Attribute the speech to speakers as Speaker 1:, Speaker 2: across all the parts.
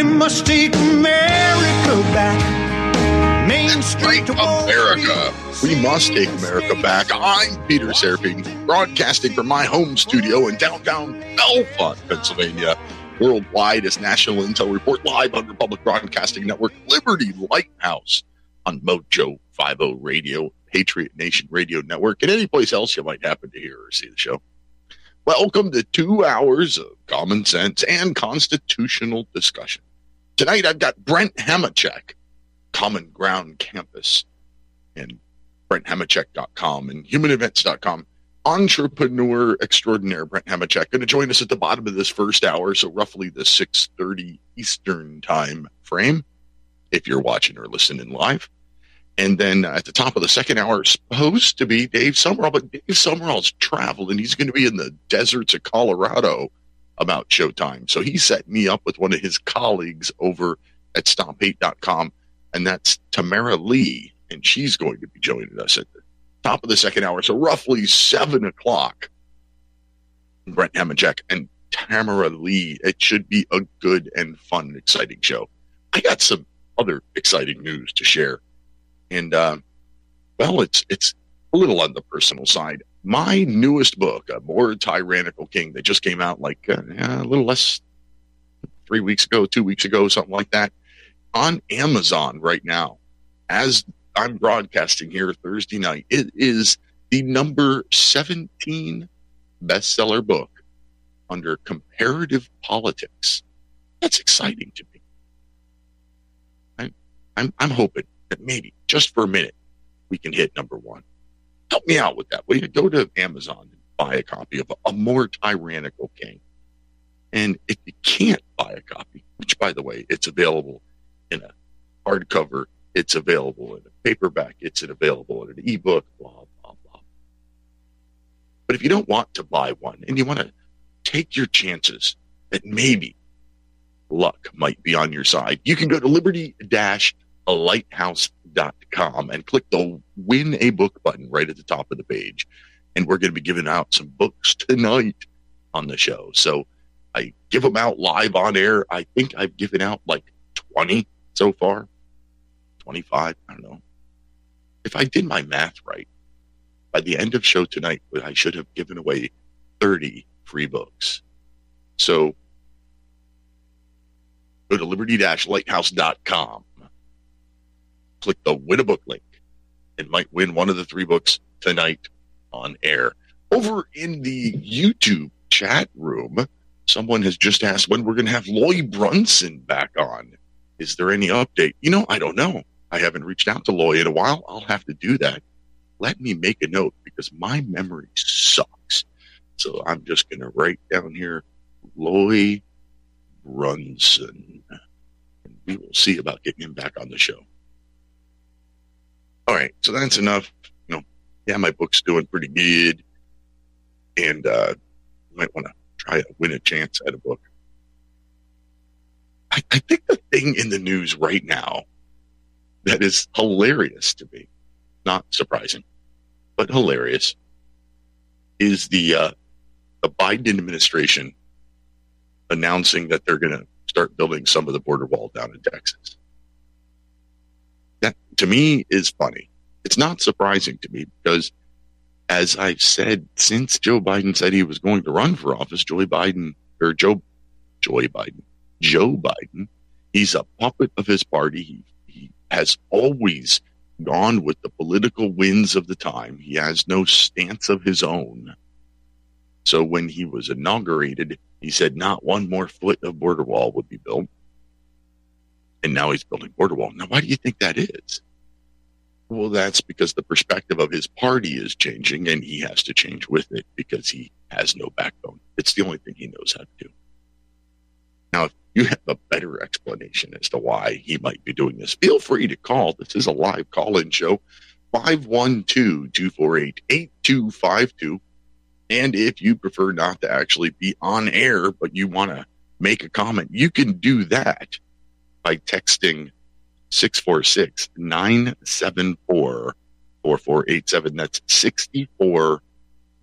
Speaker 1: We must take America back. Main Street to
Speaker 2: America. We must take America back. I'm Peter Serefine, broadcasting from my home studio in downtown Bellefonte, Pennsylvania. Worldwide as National Intel Report live on Republic Broadcasting Network, Liberty Lighthouse on Mojo 50 Radio, Patriot Nation Radio Network, and any place else you might happen to hear or see the show. Welcome to two hours of common sense and constitutional discussion. Tonight I've got Brent Hamachek, Common Ground Campus, and BrentHamachek.com and HumanEvents.com. Entrepreneur extraordinaire Brent Hamachek going to join us at the bottom of this first hour, so roughly the 6:30 Eastern time frame, if you're watching or listening live. And then uh, at the top of the second hour, supposed to be Dave Sumrall, but Dave Sumrall's traveling. He's going to be in the deserts of Colorado about Showtime. So he set me up with one of his colleagues over at StopHate.com, and that's Tamara Leigh, and she's going to be joining us at the top of the second hour. So roughly seven o'clock. Brent Hamachek and Tamara Leigh. It should be a good and fun, exciting show. I got some other exciting news to share and uh, well, it's it's a little on the personal side. My newest book, A More Tyrannical King, that just came out like uh, a little less three weeks ago, two weeks ago, something like that, on Amazon right now. As I'm broadcasting here Thursday night, it is the number 17 bestseller book under comparative politics. That's exciting to me. I, I'm, I'm hoping that maybe just for a minute we can hit number one. Help me out with that. Will you go to Amazon and buy a copy of a, more tyrannical king? And if you can't buy a copy, which by the way, it's available in a hardcover, it's available in a paperback, it's available in an ebook, blah, blah, blah. But if you don't want to buy one and you want to take your chances that maybe luck might be on your side, you can go to liberty dash lighthouse.com and click the win a book button right at the top of the page. And we're going to be giving out some books tonight on the show. So I give them out live on air. I think I've given out like 20 so far, 25. I don't know. If I did my math right, by the end of show tonight, I should have given away 30 free books. So go to liberty-lighthouse.com click the win a book link and might win one of the three books tonight on air. Over in the YouTube chat room, someone has just asked when we're going to have Loy Brunson back on. Is there any update? You know, I don't know. I haven't reached out to Loy in a while. I'll have to do that. Let me make a note because my memory sucks. So I'm just going to write down here Loy Brunson. And we will see about getting him back on the show. All right, so that's enough. You know, yeah, my book's doing pretty good, and uh, you might want to try to win a chance at a book. I, I think the thing in the news right now that is hilarious to me, not surprising, but hilarious, is the uh, the Biden administration announcing that they're going to start building some of the border wall down in Texas to me is funny. It's not surprising to me because, as I've said since Joe Biden said he was going to run for office, Joe Biden or Joe, Joe Biden, Joe Biden, he's a puppet of his party. He, he has always gone with the political winds of the time. He has no stance of his own. So when he was inaugurated, he said not one more foot of border wall would be built and now he's building border wall. Now, why do you think that is? Well, that's because the perspective of his party is changing and he has to change with it because he has no backbone. It's the only thing he knows how to do. Now, if you have a better explanation as to why he might be doing this, feel free to call. This is a live call in show 512 248 8252. And if you prefer not to actually be on air, but you want to make a comment, you can do that by texting 646 974 4487. That's 64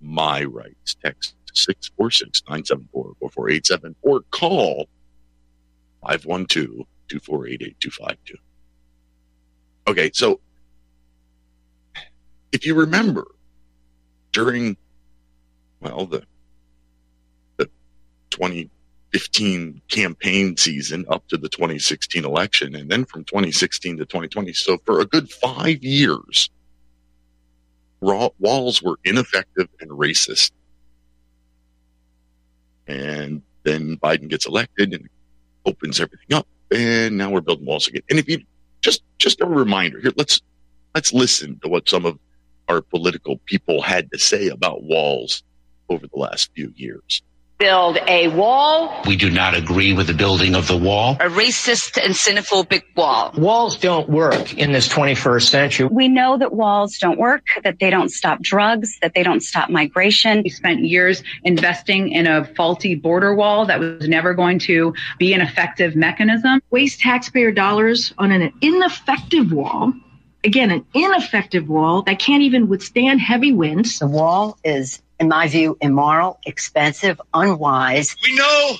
Speaker 2: my rights. Text 646 974 4487 or call 512 248 8252. Okay, so if you remember during, well, the, the 2015 campaign season up to the 2016 election, and then from 2016 to 2020, so for a good five years, walls were ineffective and racist. And then Biden gets elected and opens everything up, and now we're building walls again. And if you just just a reminder here, let's let's listen to what some of our political people had to say about walls over the last few years
Speaker 3: build a wall.
Speaker 4: We do not agree with the building of the wall.
Speaker 3: A racist and xenophobic wall.
Speaker 5: Walls don't work in this 21st century.
Speaker 6: We know that walls don't work, that they don't stop drugs, that they don't stop migration.
Speaker 7: We spent years investing in a faulty border wall that was never going to be an effective mechanism.
Speaker 8: Waste taxpayer dollars on an ineffective wall again, an ineffective wall that can't even withstand heavy winds.
Speaker 9: The wall is in my view, immoral, expensive, unwise.
Speaker 10: We know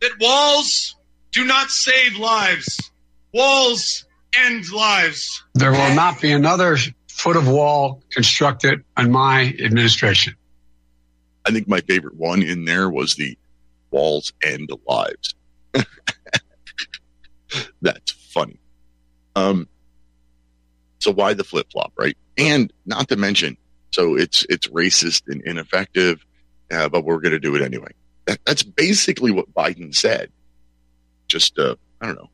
Speaker 10: that walls do not save lives. Walls end lives.
Speaker 11: There will not be another foot of wall constructed on my administration.
Speaker 2: I think my favorite one in there was the walls end lives. That's funny. Um, so why the flip flop, right? And not to mention, so it's it's racist and ineffective, uh, but we're going to do it anyway. That, that's basically what Biden said. Just uh, I don't know,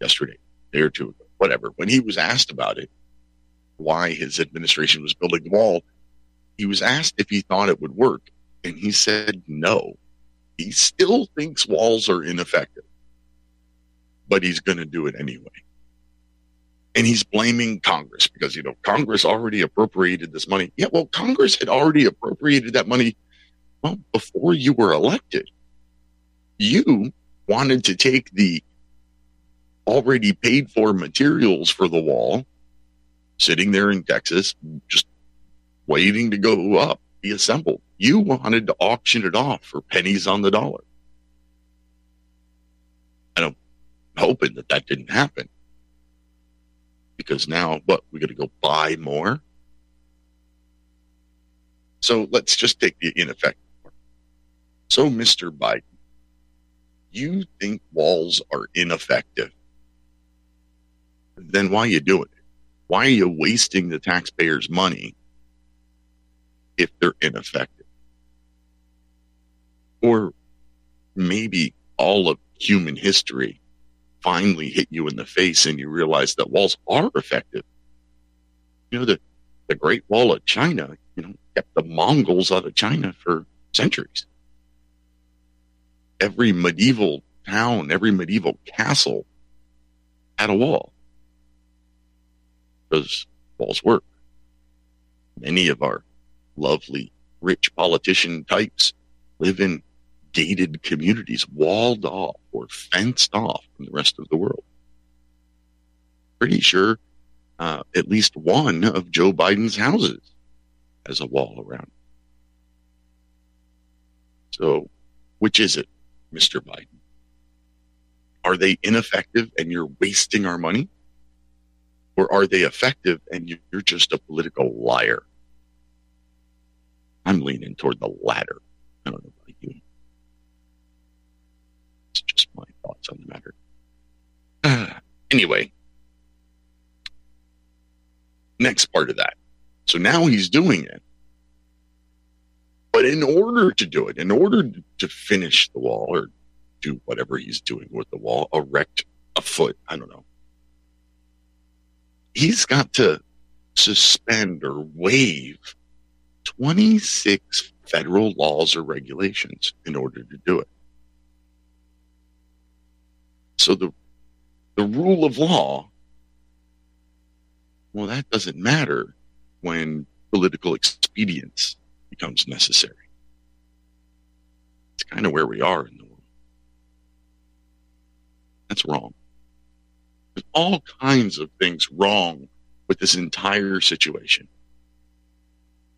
Speaker 2: yesterday, day or two ago, whatever. When he was asked about it, why his administration was building the wall, he was asked if he thought it would work, and he said no. He still thinks walls are ineffective, but he's going to do it anyway and he's blaming Congress because you know Congress already appropriated this money. Yeah, well, Congress had already appropriated that money well before you were elected. You wanted to take the already paid for materials for the wall sitting there in Texas just waiting to go up, be assembled. You wanted to auction it off for pennies on the dollar. And I'm hoping that that didn't happen because now what we got to go buy more. So let's just take the ineffective. So, Mr. Biden, you think walls are ineffective? Then why are you doing it? Why are you wasting the taxpayers' money if they're ineffective? Or maybe all of human history finally hit you in the face and you realize that walls are effective. You know, the, the Great Wall of China, you know, kept the Mongols out of China for centuries. Every medieval town, every medieval castle had a wall because walls work. Many of our lovely, rich politician types live in gated communities, walled off or fenced off from the rest of the world. Pretty sure uh, at least one of Joe Biden's houses has a wall around. So, which is it, Mr. Biden? Are they ineffective and you're wasting our money? Or are they effective and you're just a political liar? I'm leaning toward the latter. I don't know about you. It's my thoughts on the matter. Uh, anyway, next part of that. So now he's doing it. But in order to do it, in order to finish the wall or do whatever he's doing with the wall, erect a foot, I don't know, he's got to suspend or waive 26 federal laws or regulations in order to do it. So the the rule of law, well, that doesn't matter when political expedience becomes necessary. It's kind of where we are in the world. That's wrong. There's all kinds of things wrong with this entire situation.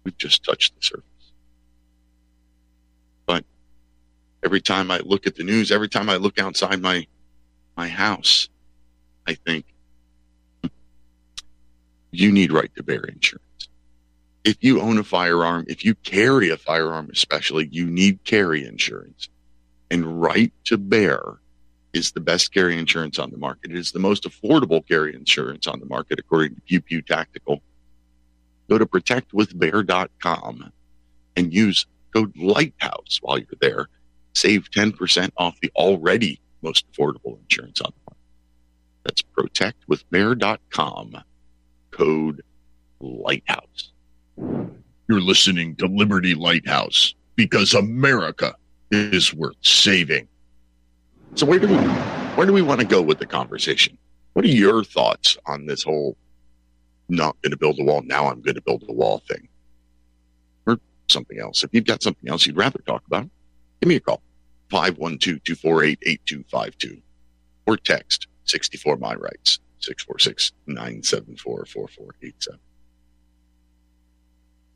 Speaker 2: We've just touched the surface. But every time I look at the news, every time I look outside my my house, I think you need right to bear insurance. If you own a firearm, if you carry a firearm, especially, you need carry insurance. And right to bear is the best carry insurance on the market. It is the most affordable carry insurance on the market, according to Pew Pew Tactical. Go to protectwithbear.com and use code Lighthouse while you're there. Save 10% off the already most affordable insurance on the market. That's protectwithbear.com, code Lighthouse.
Speaker 12: You're listening to Liberty Lighthouse because America is worth saving.
Speaker 2: So where do we where do we want to go with the conversation? What are your thoughts on this whole not going to build a wall now I'm going to build a wall thing? Or something else. If you've got something else you'd rather talk about, give me a call. 512-248-8252 or text 64 my rights 646-974-4487.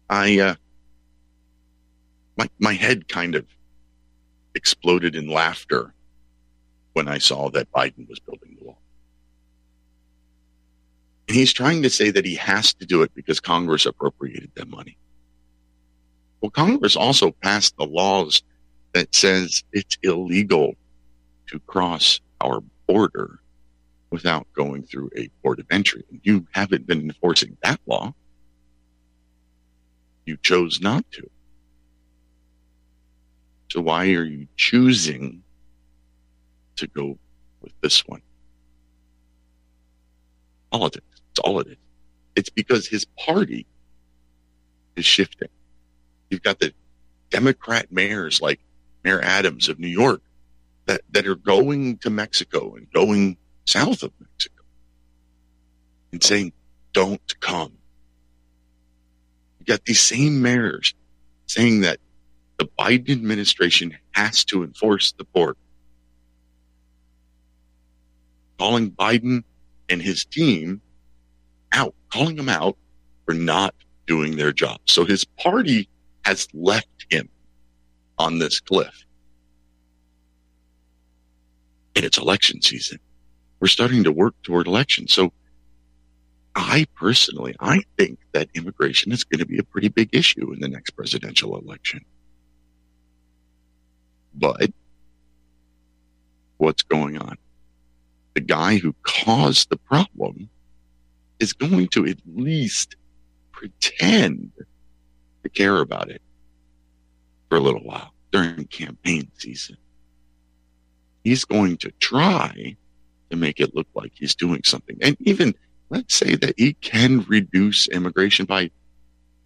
Speaker 2: I uh my my head kind of exploded in laughter when I saw that Biden was building the wall. And he's trying to say that he has to do it because Congress appropriated that money. Well, Congress also passed the laws that says it's illegal to cross our border without going through a port of entry. You haven't been enforcing that law. You chose not to. So why are you choosing to go with this one? Politics. It's all it is. It's because his party is shifting. You've got the Democrat mayors like Mayor Adams of New York that, that are going to Mexico and going south of Mexico and saying, don't come. You got these same mayors saying that the Biden administration has to enforce the border. Calling Biden and his team out, calling them out for not doing their job. So his party has left him on this cliff. And it's election season. We're starting to work toward election. So I personally, I think that immigration is going to be a pretty big issue in the next presidential election. But what's going on? The guy who caused the problem is going to at least pretend to care about it for a little while during campaign season. He's going to try to make it look like he's doing something. And even let's say that he can reduce immigration by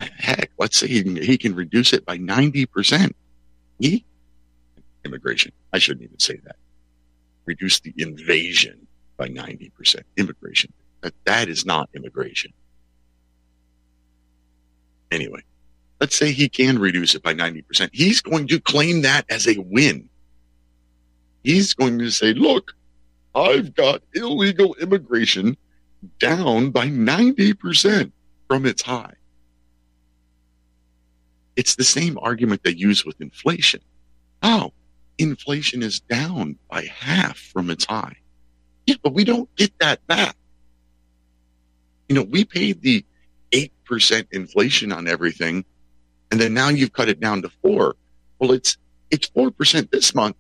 Speaker 2: heck, let's say he can, he can reduce it by 90%. He immigration. I shouldn't even say that. Reduce the invasion by 90%. Immigration. That, that is not immigration. Anyway, let's say he can reduce it by 90%. He's going to claim that as a win. He's going to say, look, I've got illegal immigration down by 90% from its high. It's the same argument they use with inflation. Oh, inflation is down by half from its high. Yeah, but we don't get that back. You know, we paid the 8% inflation on everything, and then now you've cut it down to four. Well, it's, it's 4% this month.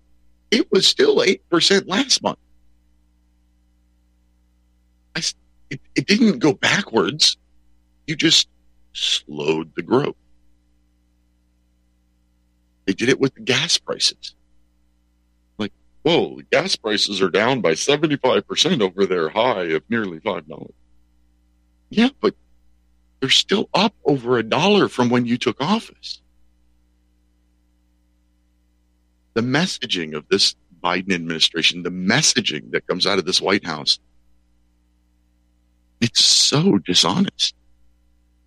Speaker 2: It was still 8% last month. I, it, it didn't go backwards. You just slowed the growth. They did it with the gas prices. Like, whoa, the gas prices are down by 75% over their high of nearly $5. Yeah, but they're still up over a dollar from when you took office. The messaging of this Biden administration, the messaging that comes out of this White House, it's so dishonest.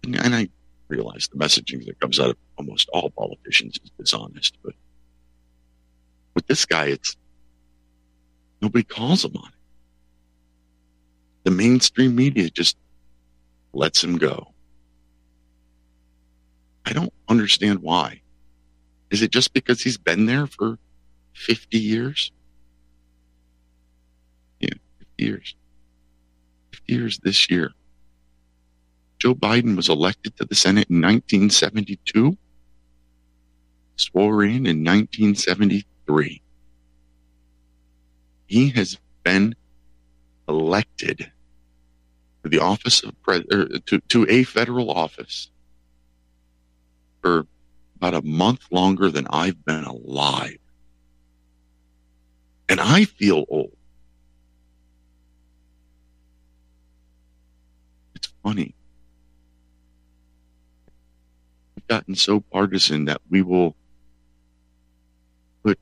Speaker 2: And, and I realize the messaging that comes out of almost all politicians is dishonest, but with this guy, it's nobody calls him on it. The mainstream media just lets him go. I don't understand why. Is it just because he's been there for 50 years? Yeah, 50 years. 50 years this year. Joe Biden was elected to the Senate in 1972, swore in in 1973. He has been elected to the office of president er, to, to a federal office for about a month longer than I've been alive. And I feel old. It's funny. We've gotten so partisan that we will put,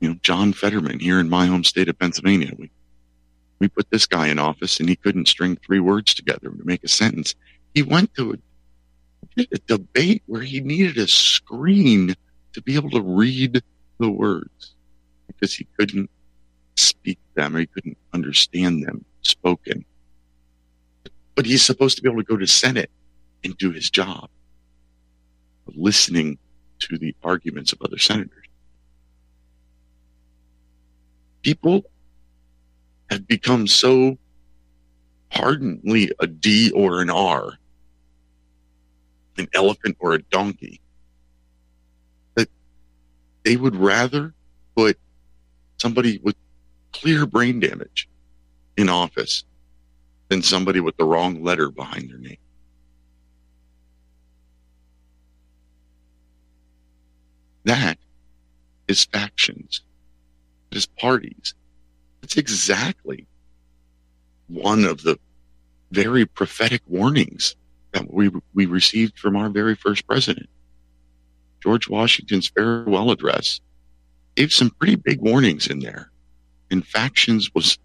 Speaker 2: you know, John Fetterman here in my home state of Pennsylvania. We we put this guy in office and he couldn't string three words together to make a sentence. He went to a a debate where he needed a screen to be able to read the words because he couldn't speak them or he couldn't understand them spoken. But he's supposed to be able to go to Senate and do his job, of listening to the arguments of other senators. People have become so ardently a D or an R an elephant or a donkey. That they would rather put somebody with clear brain damage in office than somebody with the wrong letter behind their name. That is factions. It is parties. It's exactly one of the very prophetic warnings that we, we received from our very first president. George Washington's farewell address gave some pretty big warnings in there, and factions was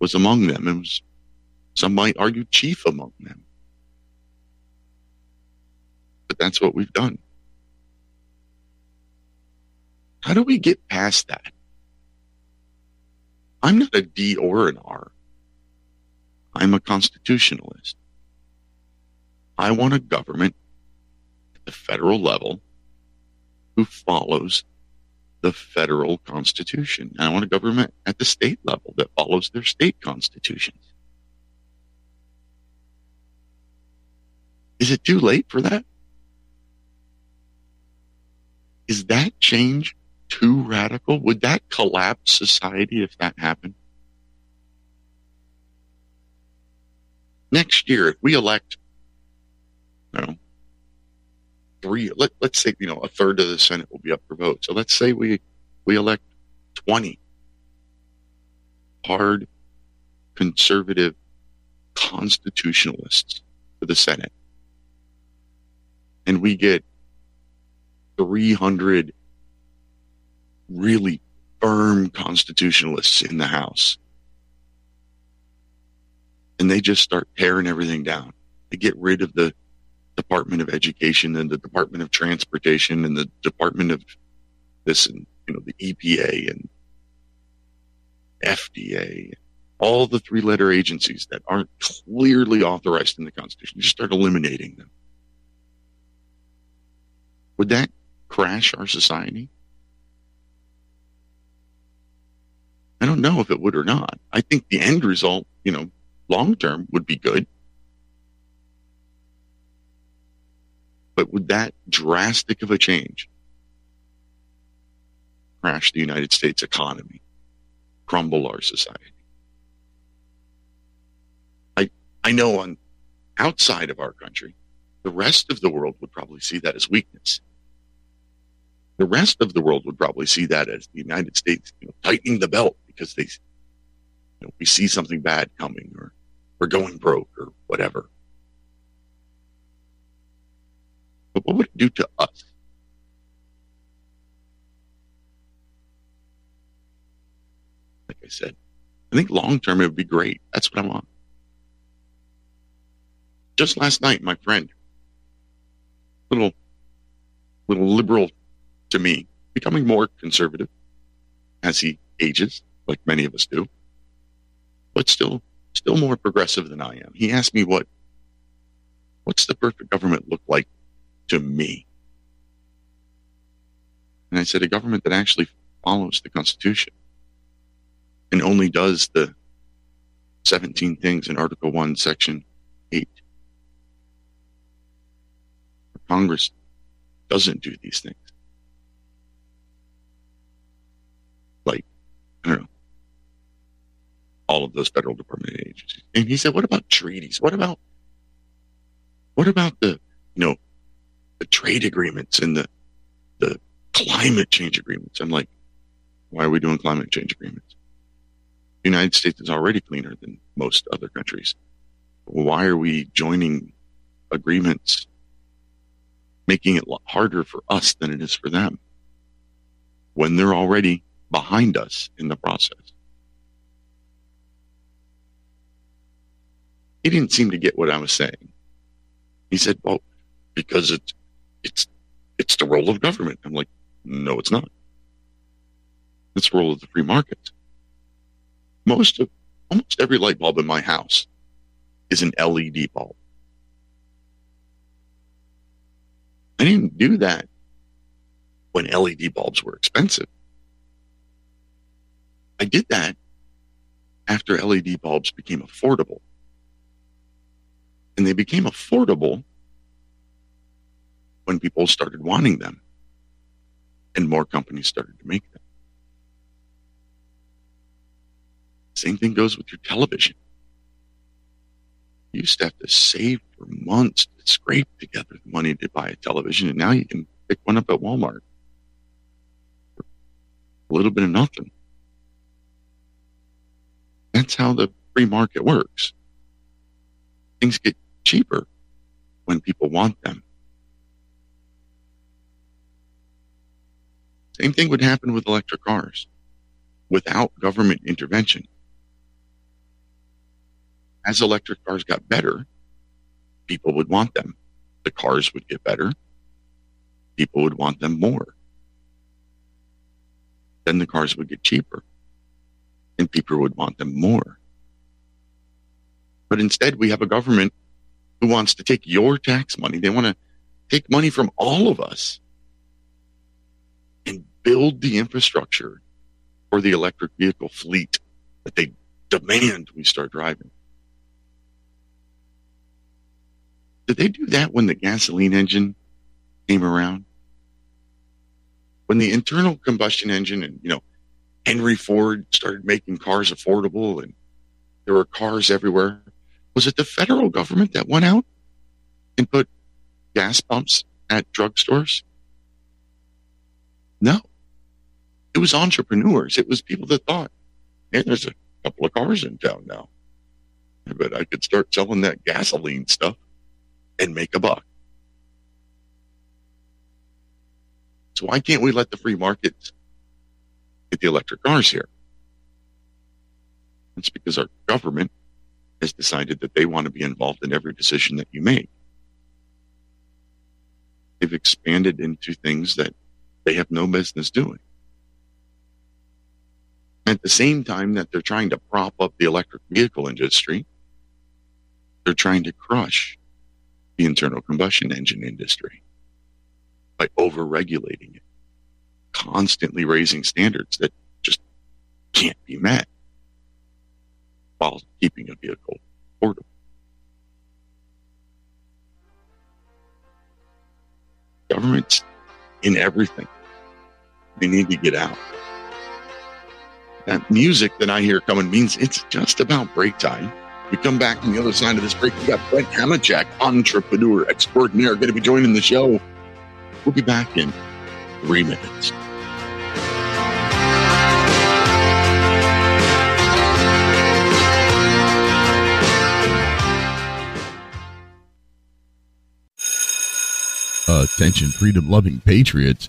Speaker 2: was among them, and was, some might argue chief among them. But that's what we've done. How do we get past that? I'm not a D or an R. I'm a constitutionalist. I want a government at the federal level who follows the federal constitution. I want a government at the state level that follows their state constitutions. Is it too late for that? Is that change too radical? Would that collapse society if that happened? Next year, if we elect know, three, let, let's say, you know, a third of the Senate will be up for vote. So let's say we, we elect 20 hard conservative constitutionalists to the Senate. And we get 300 really firm constitutionalists in the House. And they just start tearing everything down. They get rid of the Department of Education and the Department of Transportation and the Department of this and you know the EPA and FDA, all the three letter agencies that aren't clearly authorized in the Constitution, just start eliminating them. Would that crash our society? I don't know if it would or not. I think the end result, you know, long term would be good. But would that drastic of a change crash the United States economy, crumble our society? I, I know on outside of our country, the rest of the world would probably see that as weakness. The rest of the world would probably see that as the United States you know, tightening the belt because they, you know, we see something bad coming or we're going broke or whatever. But what would it do to us? Like I said. I think long term it would be great. That's what I want. Just last night, my friend, little, little liberal to me, becoming more conservative as he ages, like many of us do, but still, still more progressive than I am. He asked me what, what's the perfect government look like to me? And I said, a government that actually follows the Constitution and only does the 17 things in Article 1, Section 8. Congress doesn't do these things. Like, I don't know, all of those federal department agencies. And he said, what about treaties? What about, what about the, you know, the trade agreements and the, the climate change agreements? I'm like, why are we doing climate change agreements? The United States is already cleaner than most other countries. Why are we joining agreements, making it harder for us than it is for them when they're already behind us in the process? He didn't seem to get what I was saying. He said, well, because it's, it's, it's the role of government. I'm like, no, it's not. It's the role of the free market. Most of, almost every light bulb in my house is an LED bulb. I didn't do that when LED bulbs were expensive. I did that after LED bulbs became affordable. And they became affordable when people started wanting them and more companies started to make them. Same thing goes with your television. You used to have to save for months to scrape together the money to buy a television, and now you can pick one up at Walmart for a little bit of nothing. That's how the free market works. Things get cheaper when people want them. Same thing would happen with electric cars without government intervention as electric cars got better, people would want them. The cars would get better. People would want them more. Then the cars would get cheaper and people would want them more. But instead, we have a government who wants to take your tax money. They want to take money from all of us build the infrastructure for the electric vehicle fleet that they demand we start driving. Did they do that when the gasoline engine came around? When the internal combustion engine and, you know, Henry Ford started making cars affordable and there were cars everywhere. Was it the federal government that went out and put gas pumps at drugstores? No. It was entrepreneurs. It was people that thought, hey, there's a couple of cars in town now. But I could start selling that gasoline stuff and make a buck. So why can't we let the free markets get the electric cars here? It's because our government has decided that they want to be involved in every decision that you make. They've expanded into things that they have no business doing. At the same time that they're trying to prop up the electric vehicle industry, they're trying to crush the internal combustion engine industry by over-regulating it, constantly raising standards that just can't be met while keeping a vehicle affordable. Governments in everything. They need to get out. That music that I hear coming means it's just about break time. We come back on the other side of this break. We got Brent Hamachek, entrepreneur extraordinaire, going to be joining the show. We'll be back in three minutes.
Speaker 12: Attention, freedom loving patriots.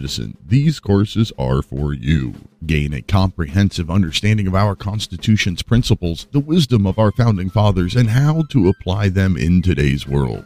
Speaker 13: these courses are for you. Gain a comprehensive understanding of our Constitution's principles, the wisdom of our founding fathers, and how to apply them in today's world.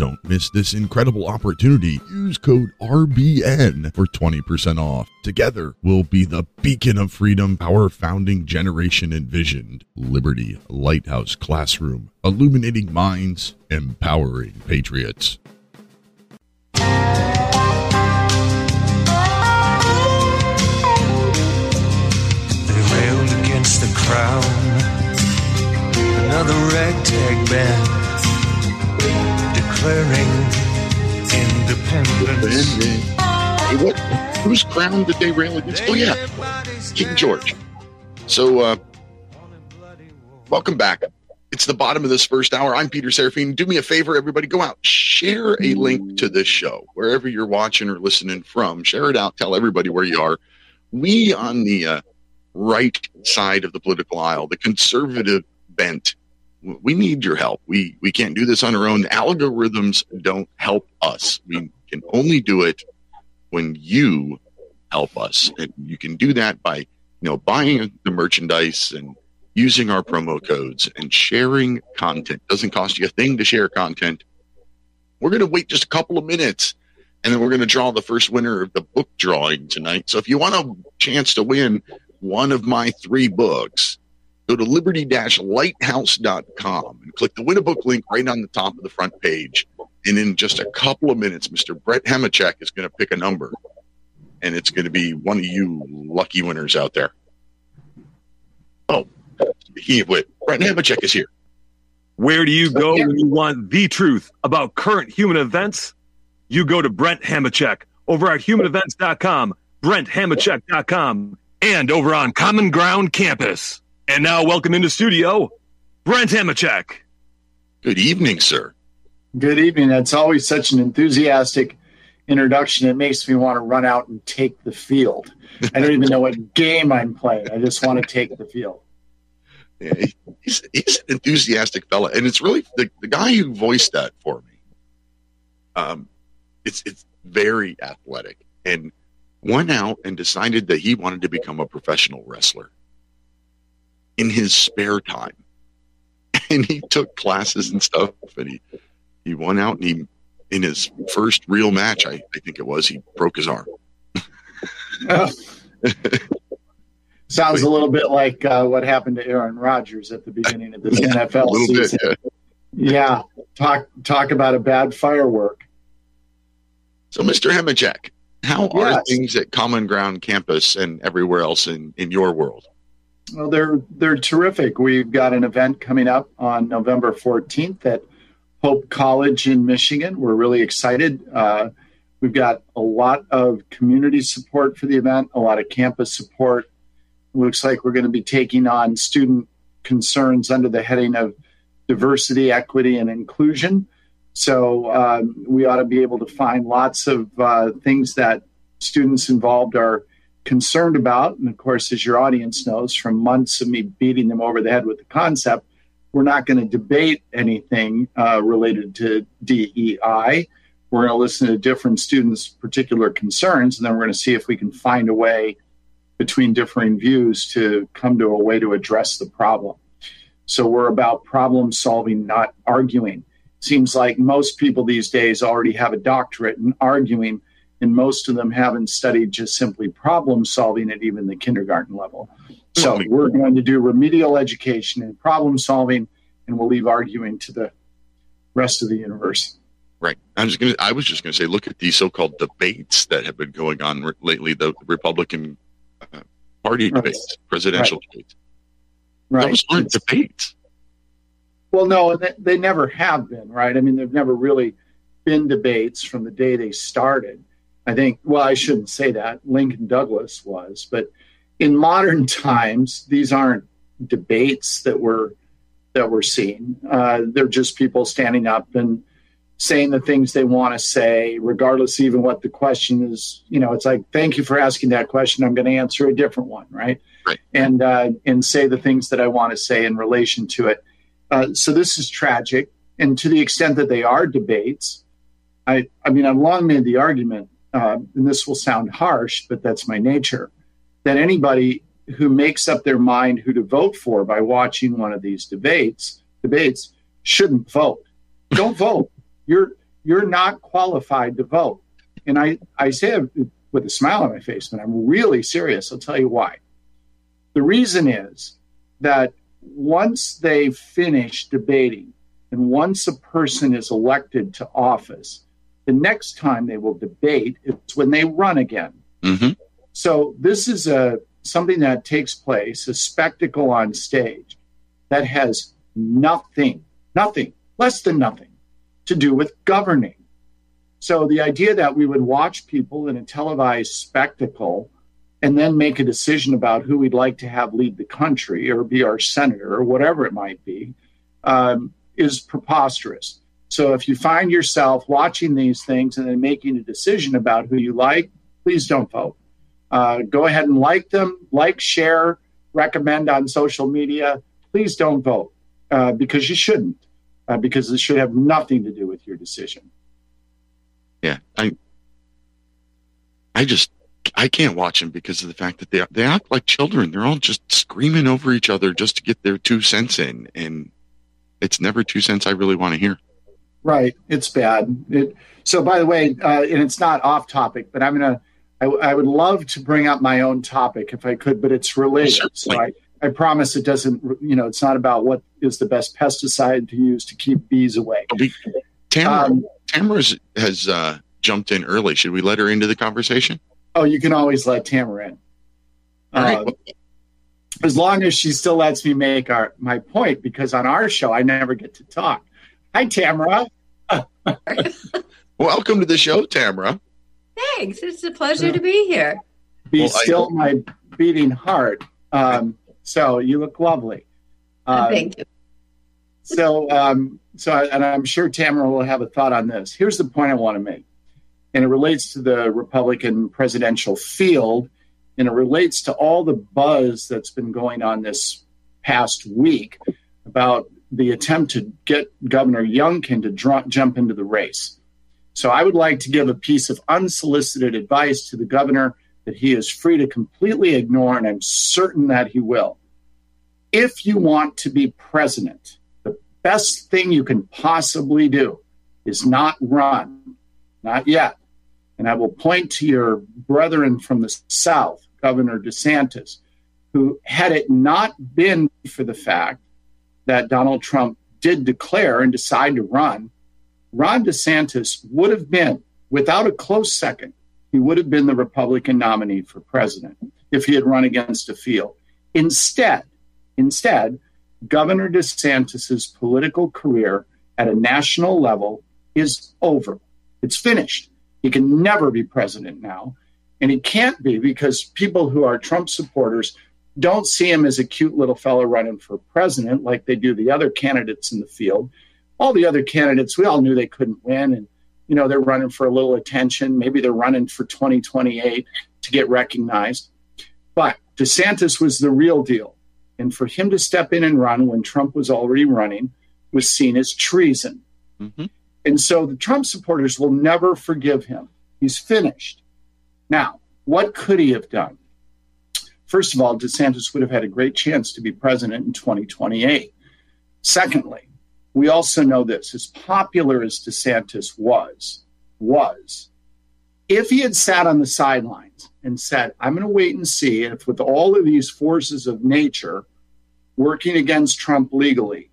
Speaker 13: Don't miss this incredible opportunity. Use code RBN for 20% off. Together, we'll be the beacon of freedom our founding generation envisioned. Liberty Lighthouse Classroom, illuminating minds, empowering patriots.
Speaker 1: They railed against the crown. Another ragtag band declaring independence.
Speaker 2: Hey, what? Whose crown did they rail against? Oh yeah, King George. So, uh, welcome back. It's the bottom of this first hour. I'm Peter Serefine. Do me a favor, everybody. Go out, share a link to this show wherever you're watching or listening from. Share it out. Tell everybody where you are. We on the uh, right side of the political aisle, the conservative bent, we need your help. We we can't do this on our own. Algorithms don't help us. We can only do it when you help us, and you can do that by you know buying the merchandise and using our promo codes and sharing content. Doesn't cost you a thing to share content. We're going to wait just a couple of minutes, and then we're going to draw the first winner of the book drawing tonight. So if you want a chance to win one of my three books, go to liberty-lighthouse.com and click the win a book link right on the top of the front page. And in just a couple of minutes, Mr. Brent Hamachek is going to pick a number, and it's going to be one of you lucky winners out there. Oh, he wait, Brent Hamachek is here.
Speaker 14: Where do you go when you want the truth about current human events? You go to Brent Hamachek over at humanevents.com, BrentHamachek.com, and over on Common Ground Campus. And now, welcome into the studio, Brent Hamachek.
Speaker 2: Good evening, sir.
Speaker 15: Good evening. That's always such an enthusiastic introduction. It makes me want to run out and take the field. I don't even know what game I'm playing. I just want to take the field.
Speaker 2: Yeah, he's, he's an enthusiastic fella, and it's really the, the guy who voiced that for me. Um, it's it's very athletic, and went out and decided that he wanted to become a professional wrestler in his spare time, and he took classes and stuff, and he he went out and he in his first real match, I, I think it was, he broke his arm.
Speaker 15: Oh. Sounds a little bit like uh, what happened to Aaron Rodgers at the beginning of this NFL
Speaker 2: a
Speaker 15: season.
Speaker 2: bit, yeah.
Speaker 15: yeah, talk talk about a bad firework.
Speaker 2: So, Mr. Hamachek, how are things at Common Ground campus and everywhere else in, in your world?
Speaker 15: Well, they're they're terrific. We've got an event coming up on November 14th at Hope College in Michigan. We're really excited. Uh, we've got a lot of community support for the event, a lot of campus support. Looks like we're going to be taking on student concerns under the heading of diversity, equity, and inclusion. So um, we ought to be able to find lots of uh, things that students involved are concerned about. And of course, as your audience knows, from months of me beating them over the head with the concept, we're not going to debate anything uh, related to DEI. We're going to listen to different students' particular concerns, and then we're going to see if we can find a way between differing views to come to a way to address the problem. So we're about problem solving, not arguing. Seems like most people these days already have a doctorate in arguing, and most of them haven't studied just simply problem solving at even the kindergarten level. So we're going to do remedial education and problem solving, and we'll leave arguing to the rest of the universe.
Speaker 2: Right. I was going to. I was just going to say, look at these so-called debates that have been going on re- lately. The Republican uh, Party
Speaker 15: Right.
Speaker 2: debates, presidential
Speaker 15: Right.
Speaker 2: debates.
Speaker 15: Right.
Speaker 2: Those aren't debates.
Speaker 15: Well, no, they, they never have been, right? I mean, they've never really been debates from the day they started. I think, well, I shouldn't say that. Lincoln Douglas was, but in modern times, these aren't debates that we're that we're seeing. Uh, they're just people standing up and saying the things they want to say, regardless even what the question is. You know, it's like, thank you for asking that question. I'm going to answer a different one, right?
Speaker 2: Right.
Speaker 15: And uh, and say the things that I want to say in relation to it. Uh, so this is tragic, and to the extent that they are debates, I I mean I've long made the argument, uh, and this will sound harsh, but that's my nature, that anybody who makes up their mind who to vote for by watching one of these debates debates shouldn't vote. Don't vote. You're you're not qualified to vote. And I I say it with a smile on my face, but I'm really serious. I'll tell you why. The reason is that once they finish debating and once a person is elected to office, the next time they will debate is when they run again.
Speaker 2: Mm-hmm.
Speaker 15: So this is a something that takes place, a spectacle on stage that has nothing, nothing, less than nothing to do with governing. So the idea that we would watch people in a televised spectacle and then make a decision about who we'd like to have lead the country or be our senator or whatever it might be um, is preposterous. So if you find yourself watching these things and then making a decision about who you like, please don't vote. Uh, go ahead and like them, like, share, recommend on social media. Please don't vote uh, because you shouldn't, uh, because it should have nothing to do with your decision.
Speaker 2: Yeah, I, I just, I can't watch them because of the fact that they they act like children. They're all just screaming over each other just to get their two cents in, and it's never two cents I really want to hear.
Speaker 15: Right, it's bad. It, so, by the way, uh, and it's not off topic, but I'm gonna. I, I would love to bring up my own topic if I could, but it's related. So I, I promise it doesn't. You know, it's not about what is the best pesticide to use to keep bees away.
Speaker 2: Tamara,
Speaker 15: Um,
Speaker 2: Tamara has uh, jumped in early. Should we let her into the conversation?
Speaker 15: Oh, you can always let Tamara in.
Speaker 2: All right.
Speaker 15: Uh, as long as she still lets me make our my point, because on our show I never get to talk. Hi, Tamara.
Speaker 2: Welcome to the show, Tamara.
Speaker 16: Thanks. It's a pleasure to be here.
Speaker 15: Be
Speaker 2: Well, I-
Speaker 15: still my beating heart. Um, so you look lovely. Uh,
Speaker 16: Thank you.
Speaker 15: So, um, so, and I'm sure Tamara will have a thought on this. Here's the point I want to make, and it relates to the Republican presidential field, and it relates to all the buzz that's been going on this past week about the attempt to get Governor Youngkin to dr- jump into the race. So, I would like to give a piece of unsolicited advice to the governor that he is free to completely ignore, and I'm certain that he will. If you want to be president, the best thing you can possibly do is not run, not yet. And I will point to your brethren from the South, Governor DeSantis, who, had it not been for the fact that Donald Trump did declare and decide to run, Ron DeSantis would have been, without a close second, he would have been the Republican nominee for president if he had run against a field. Instead, instead, Governor DeSantis's political career at a national level is over. It's finished. He can never be president now. And he can't be because people who are Trump supporters don't see him as a cute little fellow running for president like they do the other candidates in the field. All the other candidates, we all knew they couldn't win. And, you know, they're running for a little attention. Maybe they're running for 2028 to get recognized. But DeSantis was the real deal. And for him to step in and run when Trump was already running was seen as treason.
Speaker 2: Mm-hmm.
Speaker 15: And so the Trump supporters will never forgive him. He's finished. Now, what could he have done? First of all, DeSantis would have had a great chance to be president in 2028. Secondly, we also know this as popular as DeSantis was, was, if he had sat on the sidelines and said, I'm going to wait and see if, with all of these forces of nature working against Trump legally,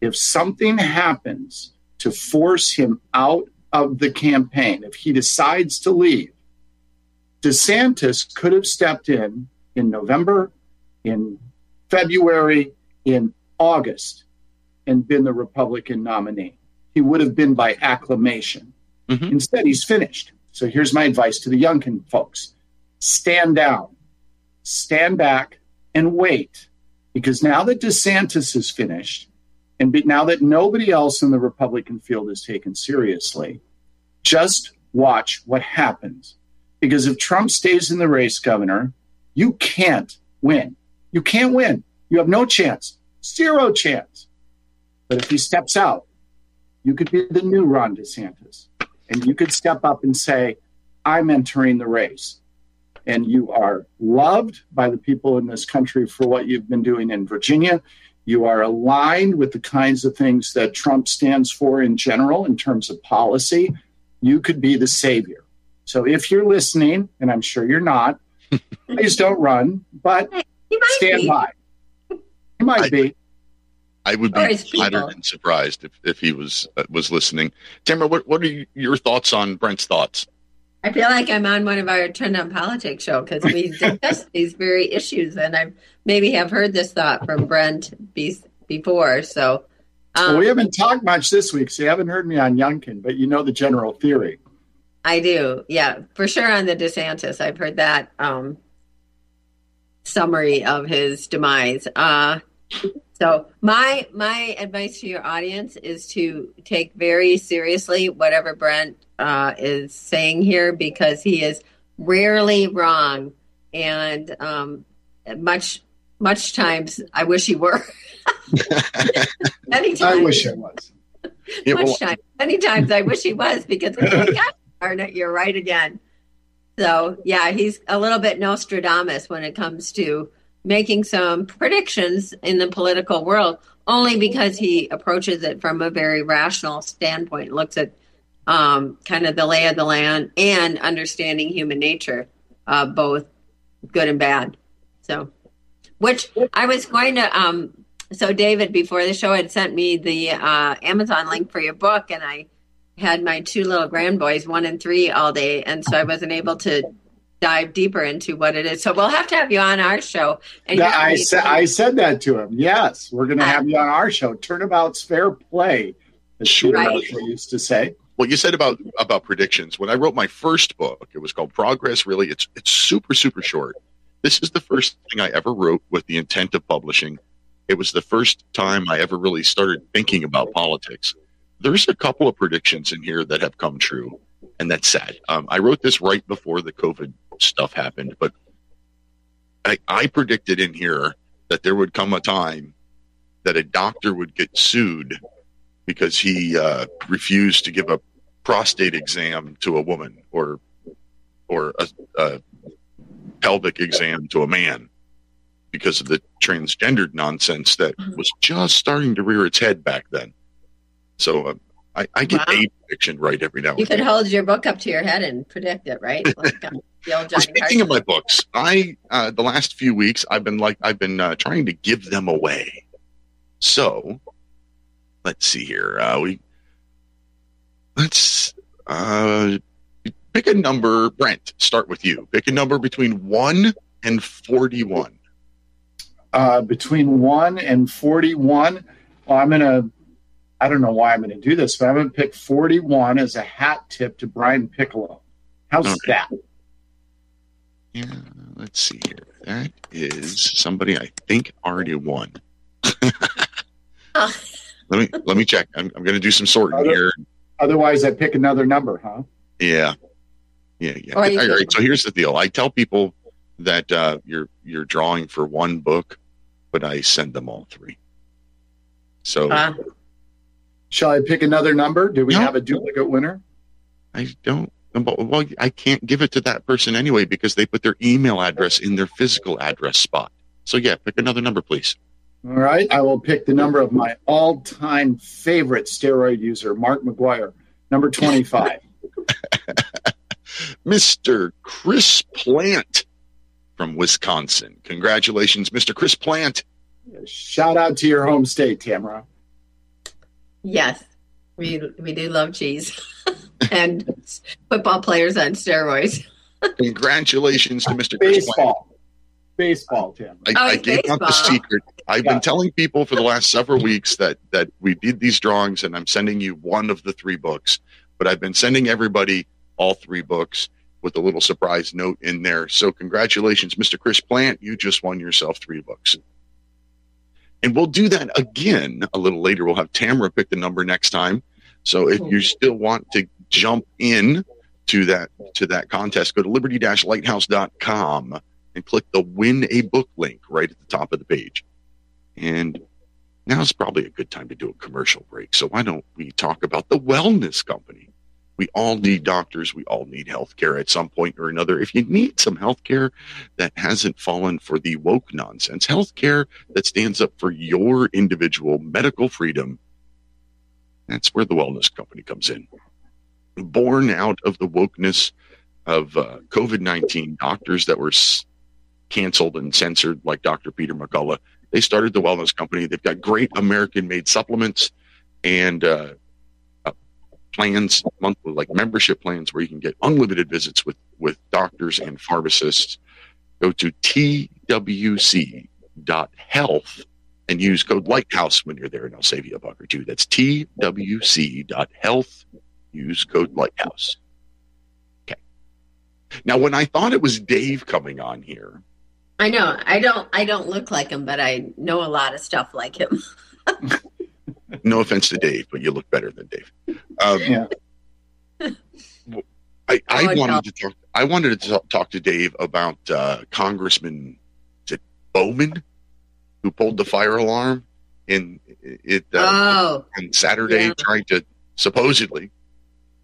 Speaker 15: if something happens to force him out of the campaign, if he decides to leave, DeSantis could have stepped in in November, in February, in August, and been the Republican nominee. He would have been by acclamation.
Speaker 2: Mm-hmm.
Speaker 15: Instead, he's finished. So here's my advice to the Youngkin folks stand down, stand back, and wait. Because now that DeSantis is finished, and now that nobody else in the Republican field is taken seriously, just watch what happens. Because if Trump stays in the race, Governor, you can't win. You can't win. You have no chance, zero chance. But if he steps out, you could be the new Ron DeSantis. And you could step up and say, I'm entering the race. And you are loved by the people in this country for what you've been doing in Virginia. You are aligned with the kinds of things that Trump stands for in general in terms of policy. You could be the savior. So if you're listening, and I'm sure you're not, please don't run, but stand
Speaker 16: be.
Speaker 15: by. You might
Speaker 2: I-
Speaker 15: be.
Speaker 2: I would be
Speaker 16: his people.
Speaker 2: flattered and surprised if, if he was uh, was listening. Tamara, what what are you, your thoughts on Brent's thoughts?
Speaker 16: I feel like I'm on one of our Trend on Politics show because we discuss these very issues, and I maybe have heard this thought from Brent be- before. So, um,
Speaker 15: Well, we haven't talked much this week, so you haven't heard me on Youngkin, but you know the general theory.
Speaker 16: I do, yeah, for sure on the DeSantis. I've heard that um, summary of his demise. Uh, so my my advice to your audience is to take very seriously whatever Brent uh, is saying here because he is rarely wrong, and um, much much times I wish he were. Many times
Speaker 15: I wish it was.
Speaker 2: Yeah, well,
Speaker 16: much time. Many times I wish he was because like, God darn it, you're right again. So yeah, he's a little bit Nostradamus when it comes to making some predictions in the political world, only because he approaches it from a very rational standpoint, looks at um, kind of the lay of the land and understanding human nature, uh, both good and bad. So, which I was going to um, so David before the show had sent me the uh, Amazon link for your book, and I had my two little grand boys, one and three, all day, and so I wasn't able to dive deeper into what it is. So we'll have to have you on our show. And
Speaker 15: That- I said I said that to him. Yes, we're going to have you on our show. Turnabout's fair play, as
Speaker 2: Sure.
Speaker 15: Peter
Speaker 16: Right.
Speaker 15: Used to say.
Speaker 2: Well, you said about about predictions. When I wrote my first book, it was called Progress. Really, it's it's super super short. This is the first thing I ever wrote with the intent of publishing. It was the first time I ever really started thinking about politics. There's a couple of predictions in here that have come true, and that's sad. Um, I wrote this right before the COVID stuff happened, but I, I predicted in here that there would come a time that a doctor would get sued because he uh, refused to give a prostate exam to a woman or or a, a pelvic exam to a man because of the transgendered nonsense that was just starting to rear its head back then. So uh, I, I get
Speaker 16: Wow.
Speaker 2: a prediction right every now and
Speaker 16: You could
Speaker 2: then.
Speaker 16: hold your book up to your head and predict it, right? Like um, the old
Speaker 2: Well,
Speaker 16: Johnny
Speaker 2: speaking of my books, I uh, the last few weeks I've been like I've been uh, trying to give them away. So let's see here. Uh, we let's uh, pick a number. Brent, start with you. Pick a number between one and forty-one.
Speaker 15: Uh, between one and forty-one, well, I'm going to. I don't know why I'm going to do this, but I'm going to pick 41 as a hat tip to Brian Piccolo. How's
Speaker 2: Okay.
Speaker 15: that?
Speaker 2: Yeah, let's see here. That is somebody I think already won.
Speaker 16: Oh,
Speaker 2: Let me let me check. I'm, I'm going to do some sorting
Speaker 15: Other-
Speaker 2: here.
Speaker 15: Otherwise, I pick another number, huh?
Speaker 2: Yeah, yeah, yeah.
Speaker 16: Or
Speaker 2: All
Speaker 16: you
Speaker 2: right.
Speaker 16: could-
Speaker 2: So here's the deal. I tell people that uh, you're you're drawing for one book, but I send them all three. So
Speaker 16: uh,
Speaker 15: Shall I pick another number? Do we
Speaker 2: No.
Speaker 15: have a duplicate winner?
Speaker 2: I don't. Well, I can't give it to that person anyway because they put their email address in their physical address spot. So yeah, pick another number, please.
Speaker 15: All right, I will pick the number of my all-time favorite steroid user, Mark McGwire, number 25.
Speaker 2: Mr. Chris Plant from Wisconsin. Congratulations, Mr. Chris Plant.
Speaker 15: Shout out to your home state, Tamara.
Speaker 16: Yes, we we do love cheese and football players on steroids.
Speaker 2: Congratulations to Mr.
Speaker 15: Baseball. Baseball, Tamara.
Speaker 2: I,
Speaker 16: Oh,
Speaker 2: I
Speaker 16: it's
Speaker 2: gave out the secret. I've
Speaker 15: Yeah.
Speaker 2: been telling people for the last several weeks that that we did these drawings, and I'm sending you one of the three books. But I've been sending everybody all three books with a little surprise note in there. So congratulations, Mr. Chris Plant. You just won yourself three books. And we'll do that again a little later. We'll have Tamara pick the number next time. So if you still want to jump in to that to that contest, go to liberty-lighthouse.com and click the win a book link right at the top of the page. And now's probably a good time to do a commercial break. So why don't we talk about the wellness company? We all need doctors. We all need healthcare at some point or another. If you need some healthcare that hasn't fallen for the woke nonsense, healthcare that stands up for your individual medical freedom, that's where the wellness company comes in. Born out of the wokeness of uh, COVID 19, doctors that were s- canceled and censored, like Dr. Peter McCullough, they started the wellness company. They've got great American made supplements and uh, plans, monthly, like membership plans where you can get unlimited visits with, with doctors and pharmacists. Go to twc.health and use code Lighthouse when you're there, and I'll save you a buck or two. That's twc.health. Use code Lighthouse. Okay. Now, when I thought it was Dave coming on here,
Speaker 16: I know I don't I don't look like him, but I know a lot of stuff like him.
Speaker 2: no offense to Dave, but you look better than Dave. Um,
Speaker 15: Yeah.
Speaker 2: I, I
Speaker 16: Oh, no.
Speaker 2: wanted to talk. I wanted to talk, talk to Dave about uh, Congressman is it Bowman, who pulled the fire alarm in it uh,
Speaker 16: Oh,
Speaker 2: on Saturday,
Speaker 16: Yeah.
Speaker 2: trying to supposedly